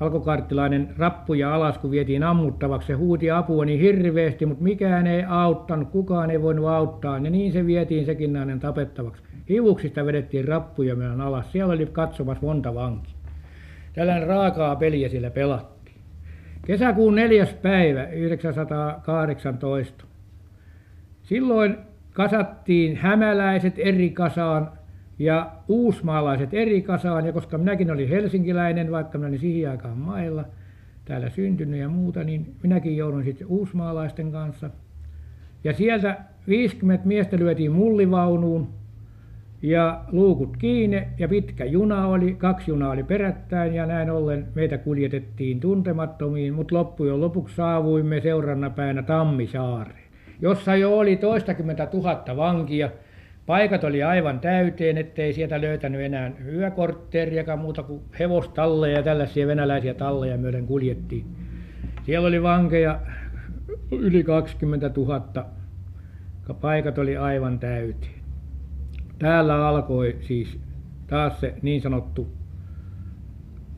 S1: valkokarttilainen rappuja alas, kun vietiin ammuttavaksi. Se huuti apua niin hirveästi, mutta mikään ei auttanut, kukaan ei voinut auttaa. Ja niin se vietiin sekin nainen tapettavaksi. Hivuksista vedettiin rappuja meidän alas. Siellä oli katsomassa monta vankia. Tällainen raakaa peliä sillä pelattiin. Kesäkuun neljäs päivä 1918 Silloin kasattiin hämäläiset eri kasaan ja uusmaalaiset eri kasaan. Ja koska minäkin olin helsinkiläinen, vaikka minä olin siihen aikaan mailla täällä syntynyt ja muuta, niin minäkin joudun sitten uusmaalaisten kanssa. Ja sieltä 50 miestä lyötiin mullivaunuun ja luukut kiinni ja pitkä juna oli, kaksi junaa oli perättäin ja näin ollen meitä kuljetettiin tuntemattomiin, mutta loppujen lopuksi saavuimme seurannapäällä Tammisaareen jossa jo oli toistakymmentä tuhatta vankia. Paikat oli aivan täyteen, ettei sieltä löytänyt enää yökortteeriakaan muuta kuin hevostalleja ja tällaisia venäläisiä talleja myöden kuljettiin. Siellä oli vankeja yli 20 000. Paikat oli aivan täyteen. Täällä alkoi siis taas se niin sanottu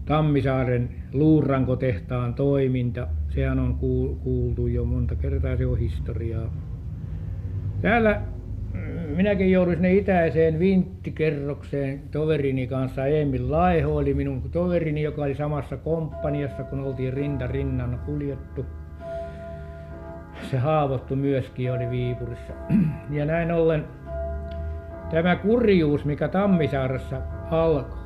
S1: Tammisaaren luurankotehtaan toiminta. Sehän on kuultu jo monta kertaa, se on historiaa. Täällä minäkin jouduin sinne itäiseen vinttikerrokseen toverini kanssa. Emil Laiho oli minun toverini, joka oli samassa komppaniassa, kun oltiin rinta rinnan kuljettu. Se haavoittu myöskin oli Viipurissa. Ja näin ollen tämä kurjuus, mikä Tammisaarassa alkoi,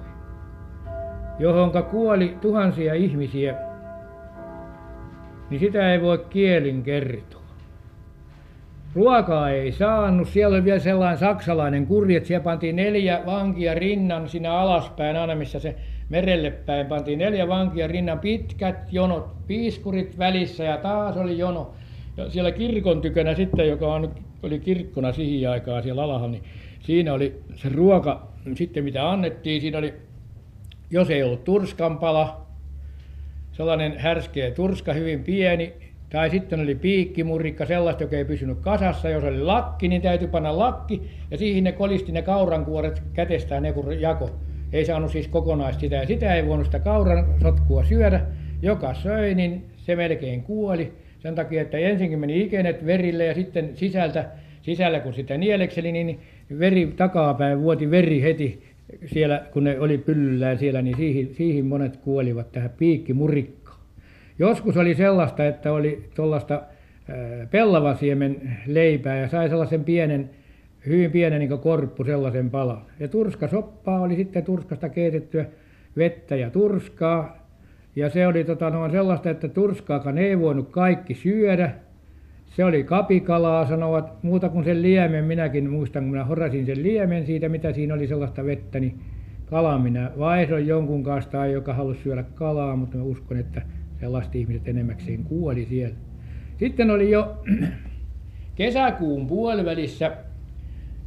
S1: johonka kuoli tuhansia ihmisiä, niin sitä ei voi kielin kertoa. Ruokaa ei saanut. Siellä oli vielä sellainen saksalainen kurri, että siellä pantiin neljä vankia rinnan sinne alaspäin, aina missä se merelle päin pantiin neljä vankia rinnan, pitkät jonot, piiskurit välissä ja taas oli jono. Ja siellä kirkon tykönä sitten, joka on, oli kirkkona siihen aikaan siellä alhaalla, niin siinä oli se ruoka, sitten mitä annettiin, siinä oli jos ei ollut turskanpala, sellainen härskeä turska, hyvin pieni, tai sitten oli piikkimurikka, sellaista, joka ei pysynyt kasassa. Jos oli lakki, niin täytyi panna lakki, ja siihen ne kolisti ne kaurankuoret kätestään ne kun jako. Ei saanut siis kokonaista sitä, ja sitä ei voinut sitä kauran sotkua syödä. Joka söi, niin se melkein kuoli. Sen takia, että ensinkin meni ikenet verille, ja sitten sisältä, sisällä kun sitä nielekseli, niin veri takapäin vuoti veri heti siellä, kun ne oli pyllyllään siellä, niin siihen, siihen monet kuolivat tähän piikkimurikkaan. Joskus oli sellaista, että oli tuollaista pellavasiemen leipää ja sai sellaisen pienen, hyvin pienen niin korppu sellaisen palan. Ja turskasoppaa oli sitten turskasta keitettyä vettä ja turskaa. Ja se oli tota, noin sellaista, että turskaakaan ei voinut kaikki syödä. Se oli kapikalaa, sanovat, muuta kuin sen liemen. Minäkin muistan, kun minä horasin sen liemen siitä, mitä siinä oli sellaista vettä, niin kala minä vaihdoin jonkun kanssa tai joka halusi syödä kalaa, mutta mä uskon, että sellaiset ihmiset enemmäkseen kuoli siellä. Sitten oli jo kesäkuun puolivälissä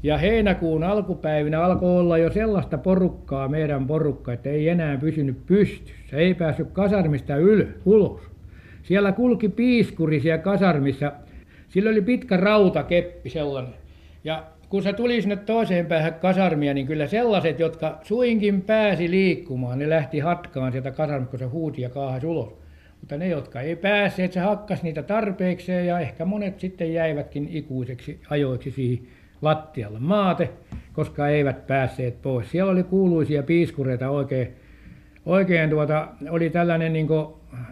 S1: ja heinäkuun alkupäivinä alkoi olla jo sellaista porukkaa, meidän porukka, että ei enää pysynyt pystyssä, ei päässyt kasarmista ylös, ulos. Siellä kulki piiskuri siellä kasarmissa, sillä oli pitkä rautakeppi sellainen. Ja kun se tuli sinne toiseen päähän kasarmia, niin kyllä sellaiset, jotka suinkin pääsi liikkumaan, ne lähti hatkaan sieltä kasarmista, kun se huuti ja kaahasi ulos. Mutta ne, jotka ei päässeet, se hakkas niitä tarpeekseen ja ehkä monet sitten jäivätkin ikuiseksi ajoiksi siihen lattialle maate, koska eivät päässeet pois. Siellä oli kuuluisia piiskureita oikein, oikein tuota, oli tällainen niin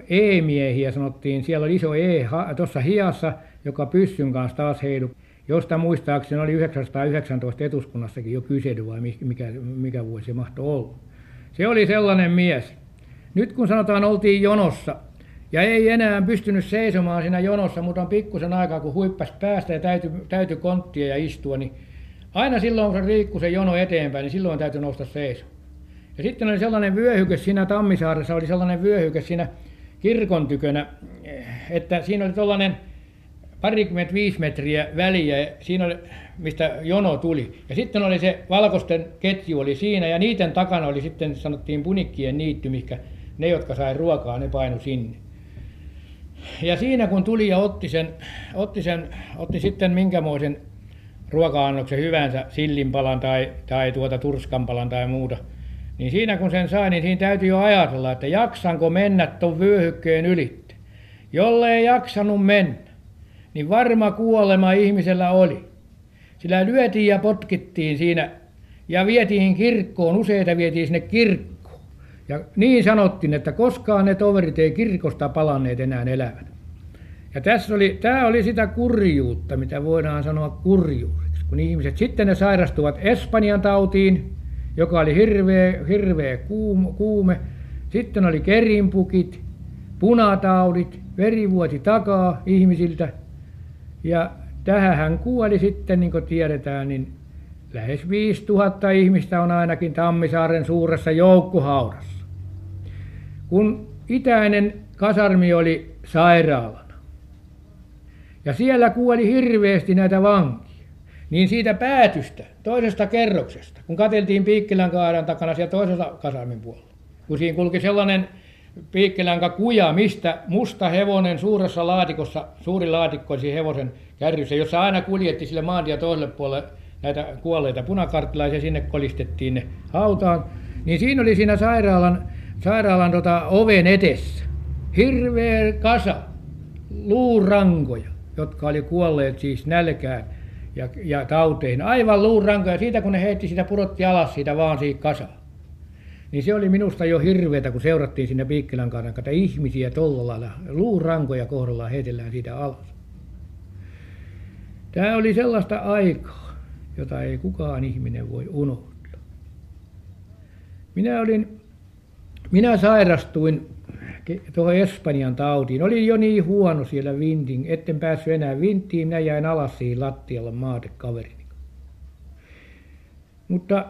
S1: E-miehiä sanottiin, siellä oli iso E tuossa hiassa, joka pyssyn kanssa taas heilu, josta muistaakseni oli 919 etuskunnassakin jo kysely vai mikä, mikä vuosi se mahtoi olla. Se oli sellainen mies. Nyt kun sanotaan oltiin jonossa, ja ei enää pystynyt seisomaan siinä jonossa, mutta on pikkusen aikaa, kun huippas päästä ja täytyi, täytyi konttia ja istua, niin aina silloin, kun se riikkui se jono eteenpäin, niin silloin täytyy nousta seisomaan. Ja sitten oli sellainen vyöhyke siinä Tammisaaressa, oli sellainen vyöhyke siinä kirkon tykönä, että siinä oli tuollainen parikymmentä viisi metriä väliä, siinä oli, mistä jono tuli. Ja sitten oli se valkoisten ketju oli siinä, ja niiden takana oli sitten, sanottiin punikkien niitty, mikä ne, jotka sai ruokaa, ne painu sinne ja siinä kun tuli ja otti sen, otti, sen, otti sitten minkämoisen ruoka-annoksen hyvänsä, sillinpalan tai, tai tuota turskanpalan tai muuta, niin siinä kun sen sai, niin siinä täytyy jo ajatella, että jaksanko mennä tuon vyöhykkeen ylitte. Jolle ei jaksanut mennä, niin varma kuolema ihmisellä oli. Sillä lyötiin ja potkittiin siinä ja vietiin kirkkoon, useita vietiin sinne kirkkoon ja niin sanottiin, että koskaan ne toverit ei kirkosta palanneet enää elävän. Ja tässä oli, tämä oli sitä kurjuutta, mitä voidaan sanoa kurjuudeksi, kun ihmiset sitten ne sairastuvat Espanjan tautiin, joka oli hirveä, hirveä kuume. Sitten oli kerinpukit, punataudit, verivuoti takaa ihmisiltä. Ja tähän hän kuoli sitten, niin kuin tiedetään, niin lähes 5000 ihmistä on ainakin Tammisaaren suuressa joukkohaudassa kun itäinen kasarmi oli sairaalana. Ja siellä kuoli hirveästi näitä vankia, niin siitä päätystä, toisesta kerroksesta, kun katseltiin Piikkilän kaaran takana siellä toisella kasarmin puolella, kun siinä kulki sellainen Piikkilänka kuja, mistä musta hevonen suuressa laatikossa, suuri laatikko siinä hevosen kärryssä, jossa aina kuljetti sille maantia toiselle puolelle näitä kuolleita punakarttilaisia, sinne kolistettiin ne hautaan, niin siinä oli siinä sairaalan sairaalan tota, oven edessä hirveä kasa luurankoja, jotka oli kuolleet siis nälkään ja, ja tauteihin. Aivan luurankoja. Siitä kun ne heitti sitä pudotti alas siitä vaan siitä kasaan. Niin se oli minusta jo hirveätä, kun seurattiin sinne Piikkilän että ihmisiä tuolla lailla luurankoja kohdallaan heitellään siitä alas. Tämä oli sellaista aikaa, jota ei kukaan ihminen voi unohtaa. Minä olin minä sairastuin tuohon Espanjan tautiin. Olin jo niin huono siellä vintin, etten päässyt enää vinttiin. Minä jäin alas siihen lattialle maatekaverini. Mutta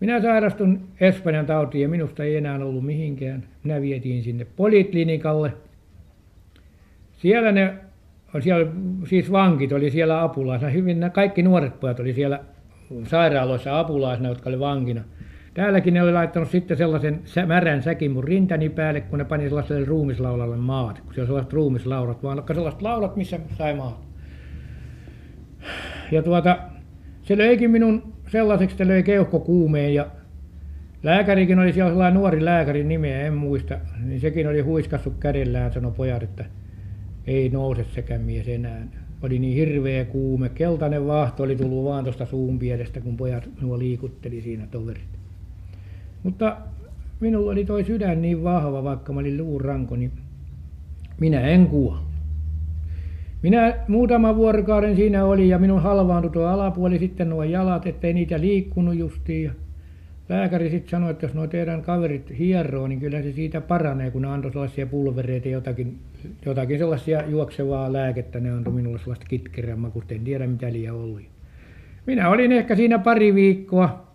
S1: minä sairastun Espanjan tautiin ja minusta ei enää ollut mihinkään. Minä vietiin sinne poliklinikalle. Siellä ne, siellä, siis vankit oli siellä apulaisena. Hyvin, kaikki nuoret pojat oli siellä sairaaloissa apulaisena, jotka oli vankina. Täälläkin ne oli laittanut sitten sellaisen märän säkin mun rintani päälle, kun ne pani sellaiselle ruumislaulalle maat. Kun se on sellaiset ruumislaurat, vaan sellaiset laulat, missä sai maat. Ja tuota, se löikin minun sellaiseksi, että löi keuhkokuumeen ja lääkärikin oli siellä sellainen nuori lääkärin nimeä, en muista, niin sekin oli huiskassut kädellään, sanoi pojat, että ei nouse sekään mies enää. Oli niin hirveä kuume, keltainen vahto oli tullut vaan tuosta suun pienestä, kun pojat nuo liikutteli siinä toverit. Mutta minulla oli toi sydän niin vahva vaikka mä olin luuranko niin minä en kuollut minä muutaman vuorokauden siinä olin ja minun halvaantui tuo alapuoli sitten nuo jalat että ei niitä liikkunut justiin. Lääkäri sitten sanoi että jos nuo teidän kaverit hieroo niin kyllä se siitä paranee kun ne antoi sellaisia pulvereita jotakin jotakin sellaisia juoksevaa lääkettä ne antoi minulle sellaista kitkerän makuista en tiedä mitä liian ollut. Minä olin ehkä siinä pari viikkoa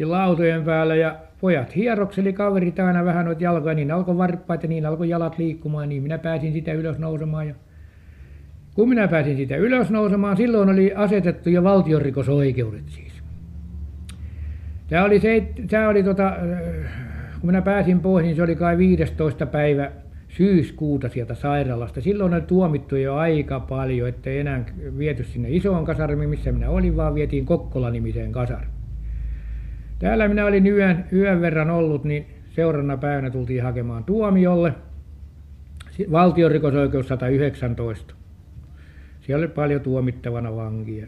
S1: sillä autojen päällä ja pojat hierokseli kaverit aina vähän noita jalkoja. Niin alkoi varppaat ja niin alkoi jalat liikkumaan. Niin minä pääsin sitä ylös nousemaan ja kun minä pääsin siitä ylös nousemaan silloin oli asetettu jo valtionrikosoikeudet siis. Tämä oli se tämä oli tota kun minä pääsin pois niin se oli kai viidestoista päivä syyskuuta sieltä sairaalasta. Silloin oli tuomittu jo aika paljon että ei enää viety sinne isoon kasarmiin missä minä olin vaan vietiin Kokkola-nimiseen kasarmiin täällä minä olin yön yön verran ollut niin seuraavana päivänä tultiin hakemaan tuomiolle. Valtionrikosoikeus 119 siellä oli paljon tuomittavana vankia.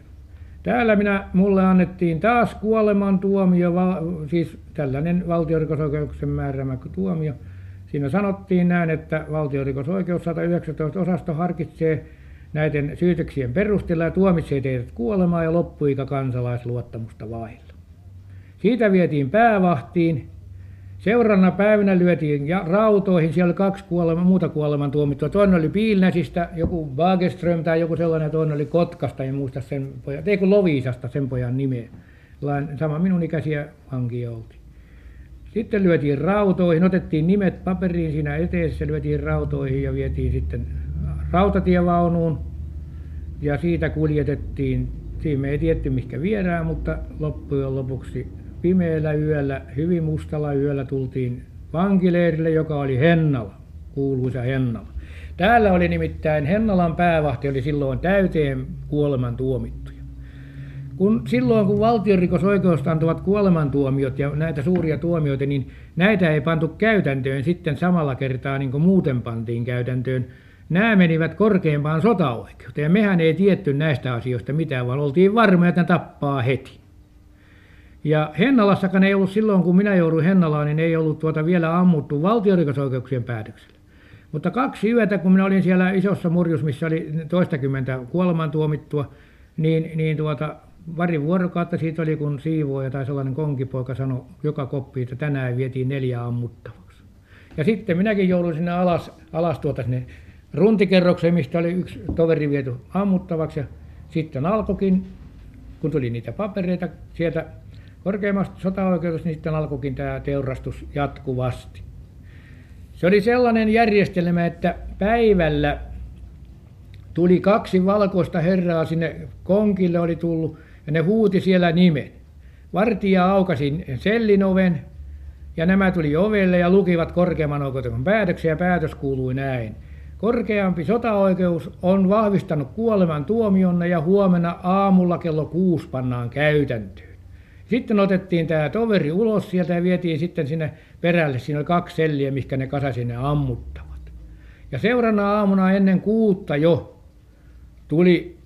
S1: Täällä minä minulle annettiin taas kuolemantuomio siis tällainen valtionrikosoikeuksen määräämä tuomio. Siinä sanottiin näin että valtionrikosoikeus 119 osasto harkitsee näiden syytöksien perusteella ja tuomitsee teidät kuolemaan ja loppuikä kansalaisluottamusta vailla siitä vietiin päävahtiin. Seuraavana päivänä lyötiin rautoihin. Siellä kaksi kuolema, muuta kuolemantuomittua toinen oli Piilnäsistä joku Wagerström tai joku sellainen ja toinen oli Kotkasta en muista sen pojan ei kun Loviisasta sen pojan nimeä. Sama minun ikäisiä vankia oltiin sitten lyötiin rautoihin otettiin nimet paperiin siinä eteisessä lyötiin rautoihin ja vietiin sitten rautatievaunuun ja siitä kuljetettiin siinä me ei tiedetty mihinkä viedään mutta loppujen lopuksi pimeällä yöllä hyvin mustalla yöllä tultiin vankileirille joka oli Hennala kuuluisa Hennala. Täällä oli nimittäin Hennalan päävahti oli silloin täyteen kuolemantuomittuja kun silloin kun valtionrikosoikeus antoivat kuolemantuomiot ja näitä suuria tuomioita niin näitä ei pantu käytäntöön sitten samalla kertaa niin kuin muuten pantiin käytäntöön. Nämä menivät korkeimpaan sotaoikeuteen. Ja mehän ei tiedetty näistä asioista mitään vaan oltiin varmoja että ne tappaa heti ja Hennalassakaan ei ollut silloin kun minä jouduin Hennalaan niin ei ollut tuota vielä ammuttu valtionrikosoikeuksien päätöksellä. Mutta kaksi yötä kun minä olin siellä isossa murjussa missä oli toistakymmentä kuolemantuomittua niin niin tuota pari vuorokautta siitä oli kun siivooja tai sellainen konkipoika sanoi joka koppiin että tänään vietiin neljä ammuttavaksi. Ja sitten minäkin jouduin sinne alas alas tuota sinne runtikerrokseen mistä oli yksi toveri viety ammuttavaksi. Ja sitten alkoikin kun tuli niitä papereita sieltä korkeimmasta sotaoikeudesta niin sitten alkoikin tämä teurastus jatkuvasti. Se oli sellainen järjestelmä että päivällä tuli kaksi valkoista herraa sinne konkille oli tullut ja ne huuti siellä nimen. Vartija aukaisi sellin oven ja nämä tuli ovelle ja lukivat korkeimman oikeuden päätöksen ja päätös kuului näin. Korkeampi sotaoikeus on vahvistanut kuolemantuomionne ja huomenna aamulla kello kuusi pannaan käytäntöön sitten otettiin tämä toveri ulos sieltä ja vietiin sitten sinne perälle. Siinä oli kaksi selliä mihinkä ne kasasi ne ammuttavat. Ja seuraavana aamuna ennen kuutta jo tuli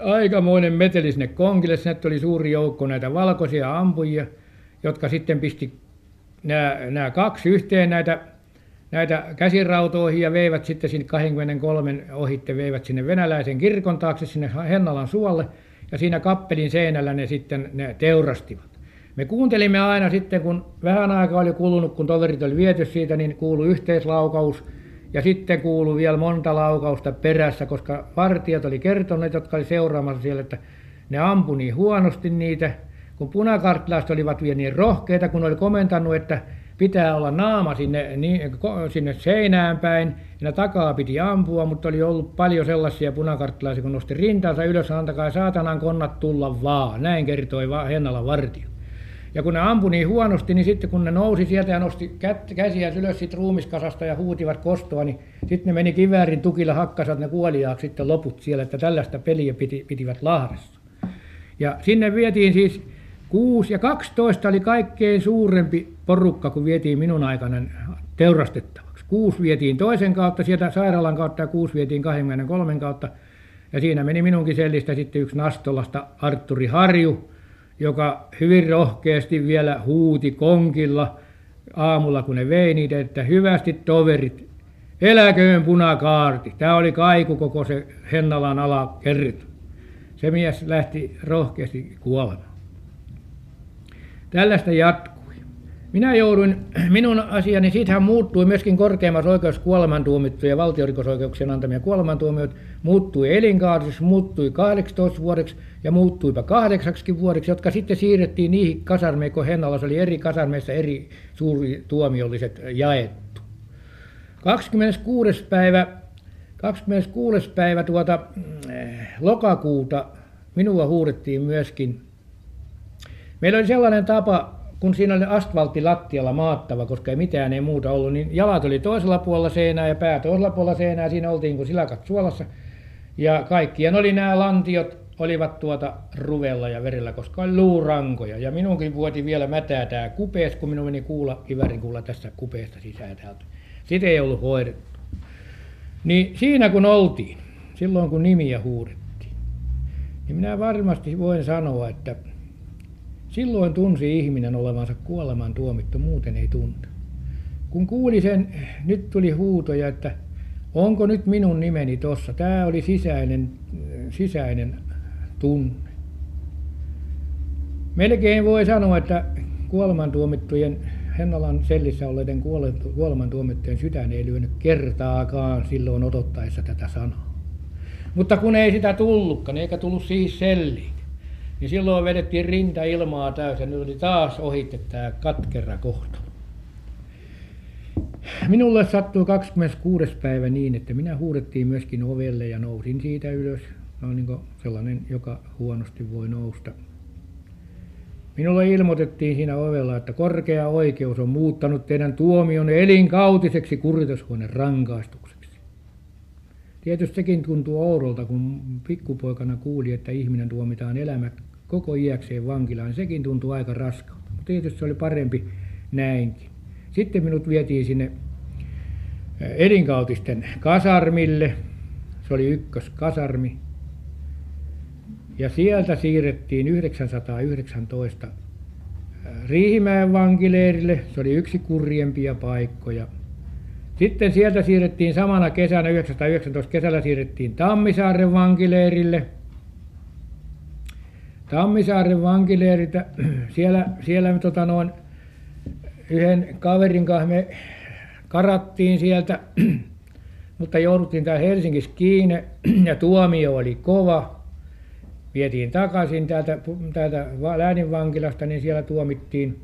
S1: aikamoinen meteli sinne konkille sinne tuli suuri joukko näitä valkoisia ampujia jotka sitten pisti nämä nämä kaksi yhteen näitä näitä käsirautoihin ja veivät sitten sinne 23 ohitte veivät sinne venäläisen kirkon taakse sinne Hennalan suolle ja siinä kappelin seinällä ne sitten ne teurastivat. Me kuuntelimme aina sitten kun vähän aikaa oli kulunut kun toverit oli viety siitä niin kuului yhteislaukaus. Ja sitten kuului vielä monta laukausta perässä koska vartijat oli kertoneet jotka oli seuraamassa siellä että ne ampui niin huonosti niitä kun punakarttilaiset olivat vielä niin rohkeita kun oli komentanut että pitää olla naama sinne niin sinne seinään päin. Ja takaa piti ampua mutta oli ollut paljon sellaisia punakarttilaisia kun nosti rintansa ylös antakaa saatanan konnat tulla vaan. Näin kertoi Hennalan vartio. Ja kun ne ampui niin huonosti niin sitten kun ne nousi sieltä ja nosti käsiä ylös siitä ruumiskasasta ja huutivat kostoa niin sitten ne meni kiväärin tukilla hakkasivat ne kuoliaaksi sitten loput siellä että tällaista peliä piti, pitivät Lahdessa. Ja sinne vietiin siis kuusi ja kaksitoista oli kaikkein suurempi porukka kun vietiin minun aikana teurastettavaksi kuusi vietiin toisen kautta sieltä sairaalan kautta ja kuusi vietiin kahdenkymmenenkolmen kautta ja siinä meni minunkin sellistä sitten yksi Nastolasta Artturi Harju joka hyvin rohkeasti vielä huuti konkilla aamulla, kun ne vei niitä, että hyvästi toverit, eläköön punakaarti. Tämä oli kaiku koko se Hennalan ala kerrit. Se mies lähti rohkeasti kuolemaan. Tällaista jatkuu. Minä jouduin, minun asiani, siitähän muuttui myöskin korkeimmassa oikeus kuolemantuomittuja ja valtiorikosoikeuksien antamia kuolemantuomioita, muuttui elinkaariseksi, muuttui 18 vuodeksi ja muuttuipa kahdeksaksi vuodeksi, jotka sitten siirrettiin niihin kasarmeihin, kun Hennalassa oli eri kasarmeissa eri suuri tuomiolliset jaettu. 26. päivä, 26. päivä tuota, eh, lokakuuta minua huudettiin myöskin. Meillä oli sellainen tapa, kun siinä oli asfaltti lattialla maattava, koska ei mitään ei muuta ollut, niin jalat oli toisella puolella seinää ja pää toisella puolella seinää. Siinä oltiin kuin silakat suolassa. Ja kaikkien oli nämä lantiot, olivat tuota ruvella ja verellä, koska oli luurankoja. Ja minunkin vuoti vielä mätää tämä kupees, kun minun meni kuulla, kivärin kuulla tästä kupeesta sisään täältä. Sitä ei ollut hoidettu. Niin siinä kun oltiin, silloin kun nimiä huudettiin, niin minä varmasti voin sanoa, että Silloin tunsi ihminen olevansa kuoleman tuomittu, muuten ei tunne. Kun kuuli sen, nyt tuli huutoja, että onko nyt minun nimeni tossa. Tämä oli sisäinen, sisäinen tunne. Melkein voi sanoa, että kuolemantuomittujen Hennalan sellissä olleiden kuolemantuomittujen sydän ei lyönyt kertaakaan silloin odottaessa tätä sanaa. Mutta kun ei sitä tullutkaan, eikä tullut siihen selliin, niin silloin vedettiin rinta ilmaa täysin ja nyt oli taas ohitte tämä katkera kohta. Minulle sattui 26. päivä niin, että minä huudettiin myöskin ovelle ja nousin siitä ylös. No niin sellainen, joka huonosti voi nousta. Minulle ilmoitettiin siinä ovella, että korkea oikeus on muuttanut teidän tuomion elinkautiseksi kuritushuoneen rangaistukseksi. Tietysti sekin tuntuu oudolta, kun pikkupoikana kuuli, että ihminen tuomitaan koko iäkseen vankilaan. Sekin tuntui aika raskalta. Mutta tietysti se oli parempi näinkin. Sitten minut vietiin sinne elinkautisten kasarmille. Se oli ykköskasarmi. Ja sieltä siirrettiin 919 Riihimäen vankileirille. Se oli yksi kurjempia paikkoja. Sitten sieltä siirrettiin samana kesänä, 1919 kesällä siirrettiin Tammisaaren vankileirille – Tammisaaren vankileiriltä, siellä, siellä tota noin, yhden kaverin kanssa me karattiin sieltä, mutta jouduttiin täällä Helsingissä kiinni ja tuomio oli kova. Vietiin takaisin täältä, täältä lääninvankilasta, niin siellä tuomittiin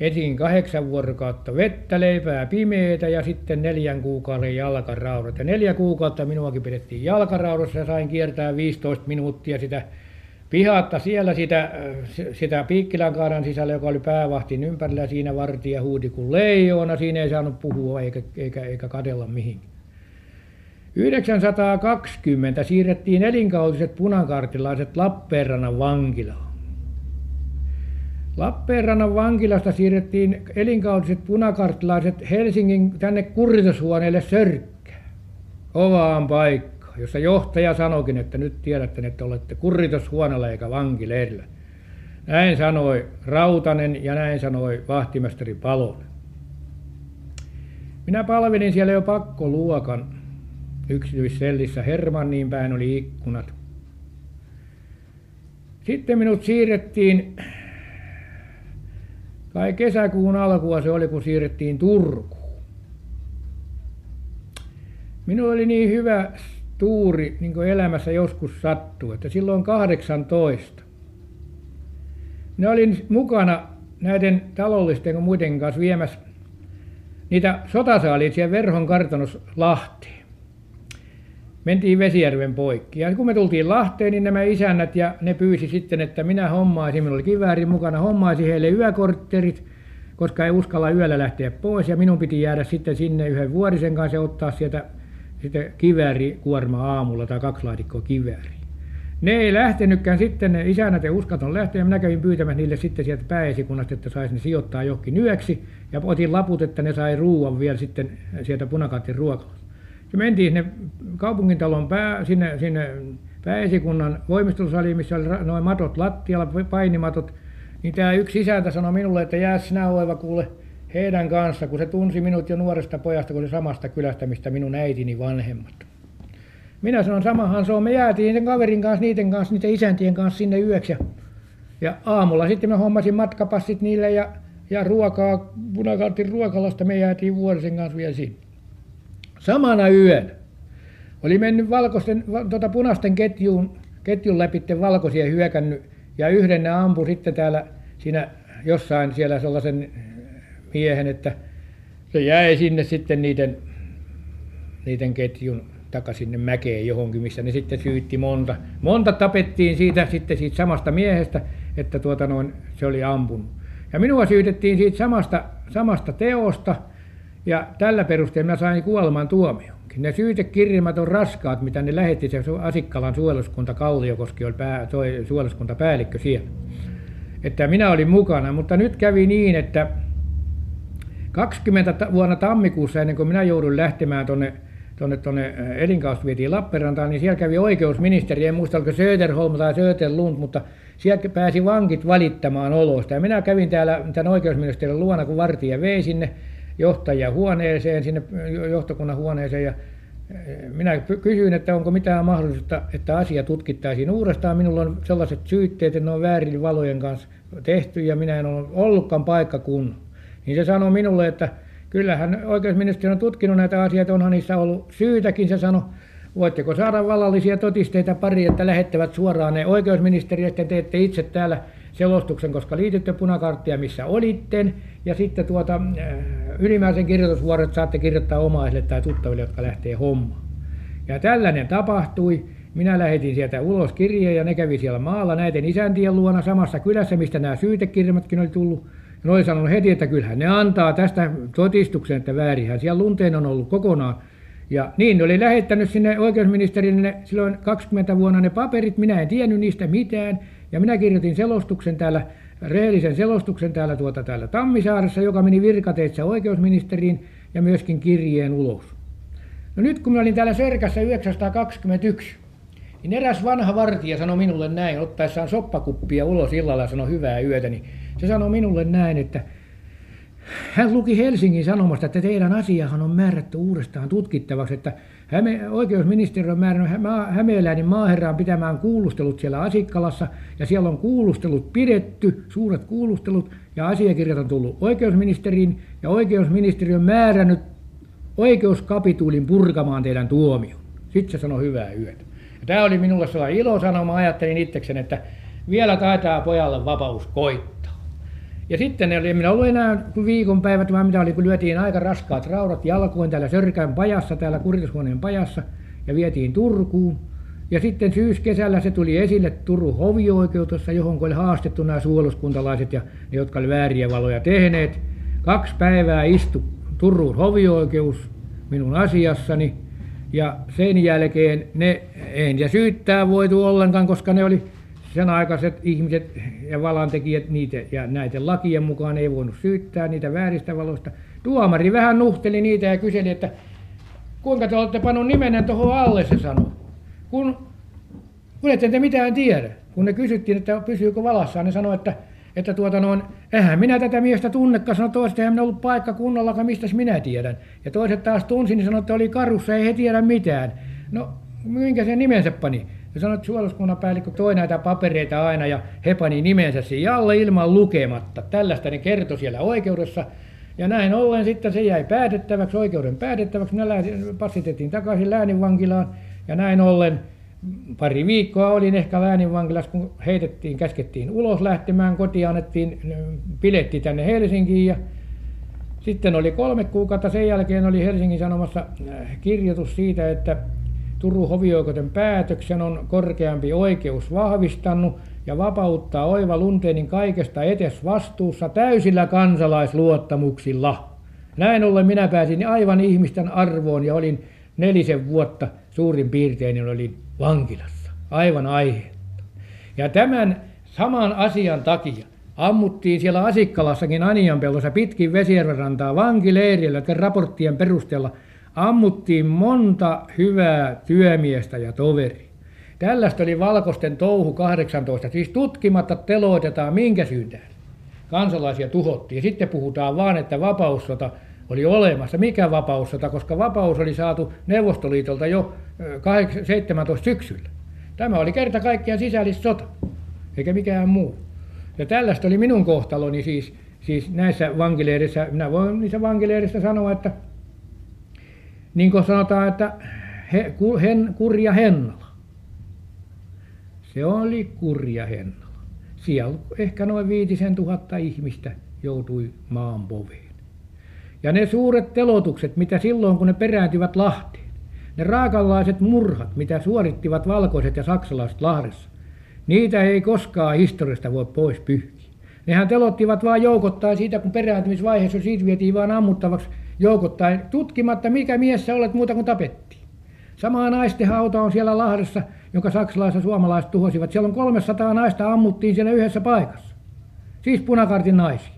S1: ensin kahdeksan vuorokautta vettä, leipää, pimeitä ja sitten neljän kuukauden jalkaraudat. Ja neljä kuukautta minuakin pidettiin jalkaraudassa ja sain kiertää 15 minuuttia sitä pihatta siellä sitä, sitä Piikkilän kaaran sisällä, joka oli päävahtin ympärillä, siinä vartija huudi kuin leijoona, siinä ei saanut puhua eikä, eikä, eikä kadella mihinkään. 920 siirrettiin elinkautiset punakartilaiset Lappeenrannan vankilaan. Lappeenrannan vankilasta siirrettiin elinkautiset punakartilaiset Helsingin tänne kuritushuoneelle Sörkkään, ovaan jossa johtaja sanoikin, että nyt tiedätte, että olette kuritushuoneella eikä vankileirillä. Näin sanoi Rautanen ja näin sanoi vahtimestari Palonen. Minä palvelin siellä jo pakkoluokan yksityissellissä. Hermanniin päin oli ikkunat. Sitten minut siirrettiin, kai kesäkuun alkua se oli, kun siirrettiin Turkuun. Minulla oli niin hyvä tuuri niin kuin elämässä joskus sattuu, että silloin 18 minä olin mukana näiden talollisten kuin muiden kanssa viemässä niitä sotasaalia siellä Verhon kartanossa Lahteen. Mentiin Vesijärven poikki. Ja kun me tultiin Lahteen, niin nämä isännät ja ne pyysi sitten, että minä hommaisin, minulla oli kivääri mukana, hommaisin heille yökortterit, koska ei uskalla yöllä lähteä pois. Ja minun piti jäädä sitten sinne yhden vuorisen kanssa ja ottaa sieltä sitten kuorma aamulla tai kaksi laatikkoa kivääriä. Ne ei lähtenytkään sitten, ne isännät ei uskaltanut lähteä, ja minä kävin pyytämässä niille sitten sieltä pääesikunnasta, että saisi ne sijoittaa johonkin yöksi, ja otin laput, että ne sai ruuan vielä sitten sieltä punakattin ruokalasta. Ja mentiin sinne kaupungintalon pää, sinne, sinne pääesikunnan voimistelusaliin, missä oli noin matot lattialla, painimatot, Niin tämä yksi isäntä sanoi minulle, että jää sinä oiva kuule heidän kanssa, kun se tunsi minut jo nuoresta pojasta, kun se samasta kylästä, mistä minun äitini vanhemmat. Minä sanon, samahan se on. Me jäätiin sen kaverin kanssa, niiden kanssa, niiden isäntien kanssa sinne yöksi. Ja, ja aamulla sitten mä hommasin matkapassit niille ja, ja ruokaa, punakartin ruokalasta me jäätiin vuorisen kanssa vielä sinne. Samana yön oli mennyt valkoisten, tuota punaisten ketjuun, ketjun läpi valkoisia hyökännyt ja yhden ne ampui sitten täällä siinä jossain siellä sellaisen miehen, että se jäi sinne sitten niiden, niiden ketjun takaisin sinne mäkeen johonkin, missä ne sitten syytti monta. Monta tapettiin siitä sitten siitä samasta miehestä, että tuota noin, se oli ampunut. Ja minua syytettiin siitä samasta, samasta teosta, ja tällä perusteella mä sain kuoleman tuomionkin. Ne syytekirjelmät on raskaat, mitä ne lähetti se Asikkalan suojeluskunta, Kalliokoski oli pää, toi suojeluskuntapäällikkö siellä. Että minä olin mukana, mutta nyt kävi niin, että 20 vuonna tammikuussa, ennen kuin minä joudun lähtemään tuonne tuonne, tuonne elinkausta vietiin Lappeenrantaan, niin siellä kävi oikeusministeri, en muista oliko Söderholm tai Söderlund, mutta sieltä pääsi vankit valittamaan olosta. Ja minä kävin täällä tämän oikeusministerin luona, kun vartija vei sinne johtajan huoneeseen, sinne johtokunnan huoneeseen, ja minä kysyin, että onko mitään mahdollisuutta, että asia tutkittaisiin uudestaan. Minulla on sellaiset syytteet, että ne on väärin valojen kanssa tehty, ja minä en ole ollutkaan paikka kun. Niin se sanoi minulle, että kyllähän oikeusministeri on tutkinut näitä asioita, onhan niissä ollut syytäkin, se sanoi. Voitteko saada vallallisia todisteita pari, että lähettävät suoraan ne oikeusministeriöstä, teette itse täällä selostuksen, koska liitytte punakarttia, missä olitte, ja sitten tuota, äh, ylimääräisen kirjoitusvuoret saatte kirjoittaa omaisille tai tuttaville, jotka lähtee hommaan. Ja tällainen tapahtui. Minä lähetin sieltä ulos kirjeen ja ne kävi siellä maalla näiden isäntien luona samassa kylässä, mistä nämä syytekirjelmätkin oli tullut. Ja oli sanonut heti, että kyllähän ne antaa tästä todistuksen, että väärinhän siellä lunteen on ollut kokonaan. Ja niin ne oli lähettänyt sinne oikeusministerille silloin 20 vuonna ne paperit, minä en tiennyt niistä mitään. Ja minä kirjoitin selostuksen täällä, rehellisen selostuksen täällä, tuota, täällä Tammisaaressa, joka meni virkateitse oikeusministeriin ja myöskin kirjeen ulos. No nyt kun minä olin täällä Serkassa 921, niin eräs vanha vartija sanoi minulle näin, ottaessaan soppakuppia ulos illalla ja sanoi hyvää yötä, niin se sanoi minulle näin, että hän luki Helsingin Sanomasta, että teidän asiahan on määrätty uudestaan tutkittavaksi, että Häme, oikeusministeriö on määrännyt Hämeenläinen maaherraan pitämään kuulustelut siellä Asikkalassa, ja siellä on kuulustelut pidetty, suuret kuulustelut, ja asiakirjat on tullut oikeusministeriin, ja oikeusministeriö on määrännyt oikeuskapituulin purkamaan teidän tuomion. Sitten se sanoi hyvää yötä. Ja tämä oli minulle sellainen ilosanoma, ajattelin itsekseni, että vielä taitaa pojalle vapaus koittaa. Ja sitten ne oli, en minä ollut enää kuin viikonpäivät, vaan mitä oli, kun lyötiin aika raskaat raudat jalkoin täällä Sörkän pajassa, täällä kuritushuoneen pajassa, ja vietiin Turkuun. Ja sitten syyskesällä se tuli esille Turun hovioikeudessa, johon oli haastettu nämä suoluskuntalaiset ja ne, jotka oli vääriä valoja tehneet. Kaksi päivää istu Turun hovioikeus minun asiassani, ja sen jälkeen ne, en ja syyttää voitu ollenkaan, koska ne oli sen aikaiset ihmiset ja valantekijät niitä ja näiden lakien mukaan ei voinut syyttää niitä vääristä valoista. Tuomari vähän nuhteli niitä ja kyseli, että kuinka te olette pannut nimenne tuohon alle, se sanoi. Kun, kun ette te mitään tiedä. Kun ne kysyttiin, että pysyykö valassaan, ne sanoi, että, että tuota noin, eihän minä tätä miestä tunnekaan, sanoi toiset, eihän minä ollut paikka kunnollakaan, mistä minä tiedän. Ja toiset taas tunsi, niin sanoi, että oli karussa, ei he tiedä mitään. No, minkä sen nimensä pani? Ja sanoi, että suojeluskunnan päällikkö toi näitä papereita aina ja he pani nimensä siihen alle ilman lukematta. Tällaista ne kertoi siellä oikeudessa. Ja näin ollen sitten se jäi päätettäväksi, oikeuden päätettäväksi. Minä passitettiin takaisin lääninvankilaan ja näin ollen pari viikkoa olin ehkä lääninvankilassa, kun heitettiin, käskettiin ulos lähtemään kotiin, annettiin piletti tänne Helsinkiin ja sitten oli kolme kuukautta, sen jälkeen oli Helsingin Sanomassa kirjoitus siitä, että Turun hovioikeuden päätöksen on korkeampi oikeus vahvistanut ja vapauttaa Oiva Lunteenin kaikesta etes vastuussa täysillä kansalaisluottamuksilla. Näin ollen minä pääsin aivan ihmisten arvoon ja olin nelisen vuotta suurin piirtein niin olin vankilassa. Aivan aiheetta. Ja tämän saman asian takia ammuttiin siellä Asikkalassakin Anianpellossa pitkin Vesijärven vankileirillä, raporttien perusteella ammuttiin monta hyvää työmiestä ja toveri. Tällaista oli valkoisten touhu 18, siis tutkimatta teloitetaan minkä syyn kansalaisia tuhottiin. Sitten puhutaan vaan, että vapaussota oli olemassa. Mikä vapaussota, koska vapaus oli saatu Neuvostoliitolta jo 17 syksyllä. Tämä oli kerta kaikkiaan sisällissota, eikä mikään muu. Ja tällaista oli minun kohtaloni siis, siis näissä vankileirissä. Minä voin niissä vankileirissä sanoa, että niin kuin sanotaan, että kurja Hennala. Se oli kurja Hennala. Siellä ehkä noin viitisen tuhatta ihmistä joutui maan poveen. Ja ne suuret telotukset, mitä silloin kun ne perääntyvät Lahteen, ne raakalaiset murhat, mitä suorittivat valkoiset ja saksalaiset Lahdessa, niitä ei koskaan historiasta voi pois pyyhkiä. Nehän telottivat vain joukottain siitä, kun perääntymisvaiheessa siitä vietiin vain ammuttavaksi joukottain, tutkimatta mikä mies sä olet muuta kuin tapettiin. Sama naisten hauta on siellä Lahdessa, jonka saksalaiset ja suomalaiset tuhosivat. Siellä on 300 naista ammuttiin siellä yhdessä paikassa. Siis punakartin naisia.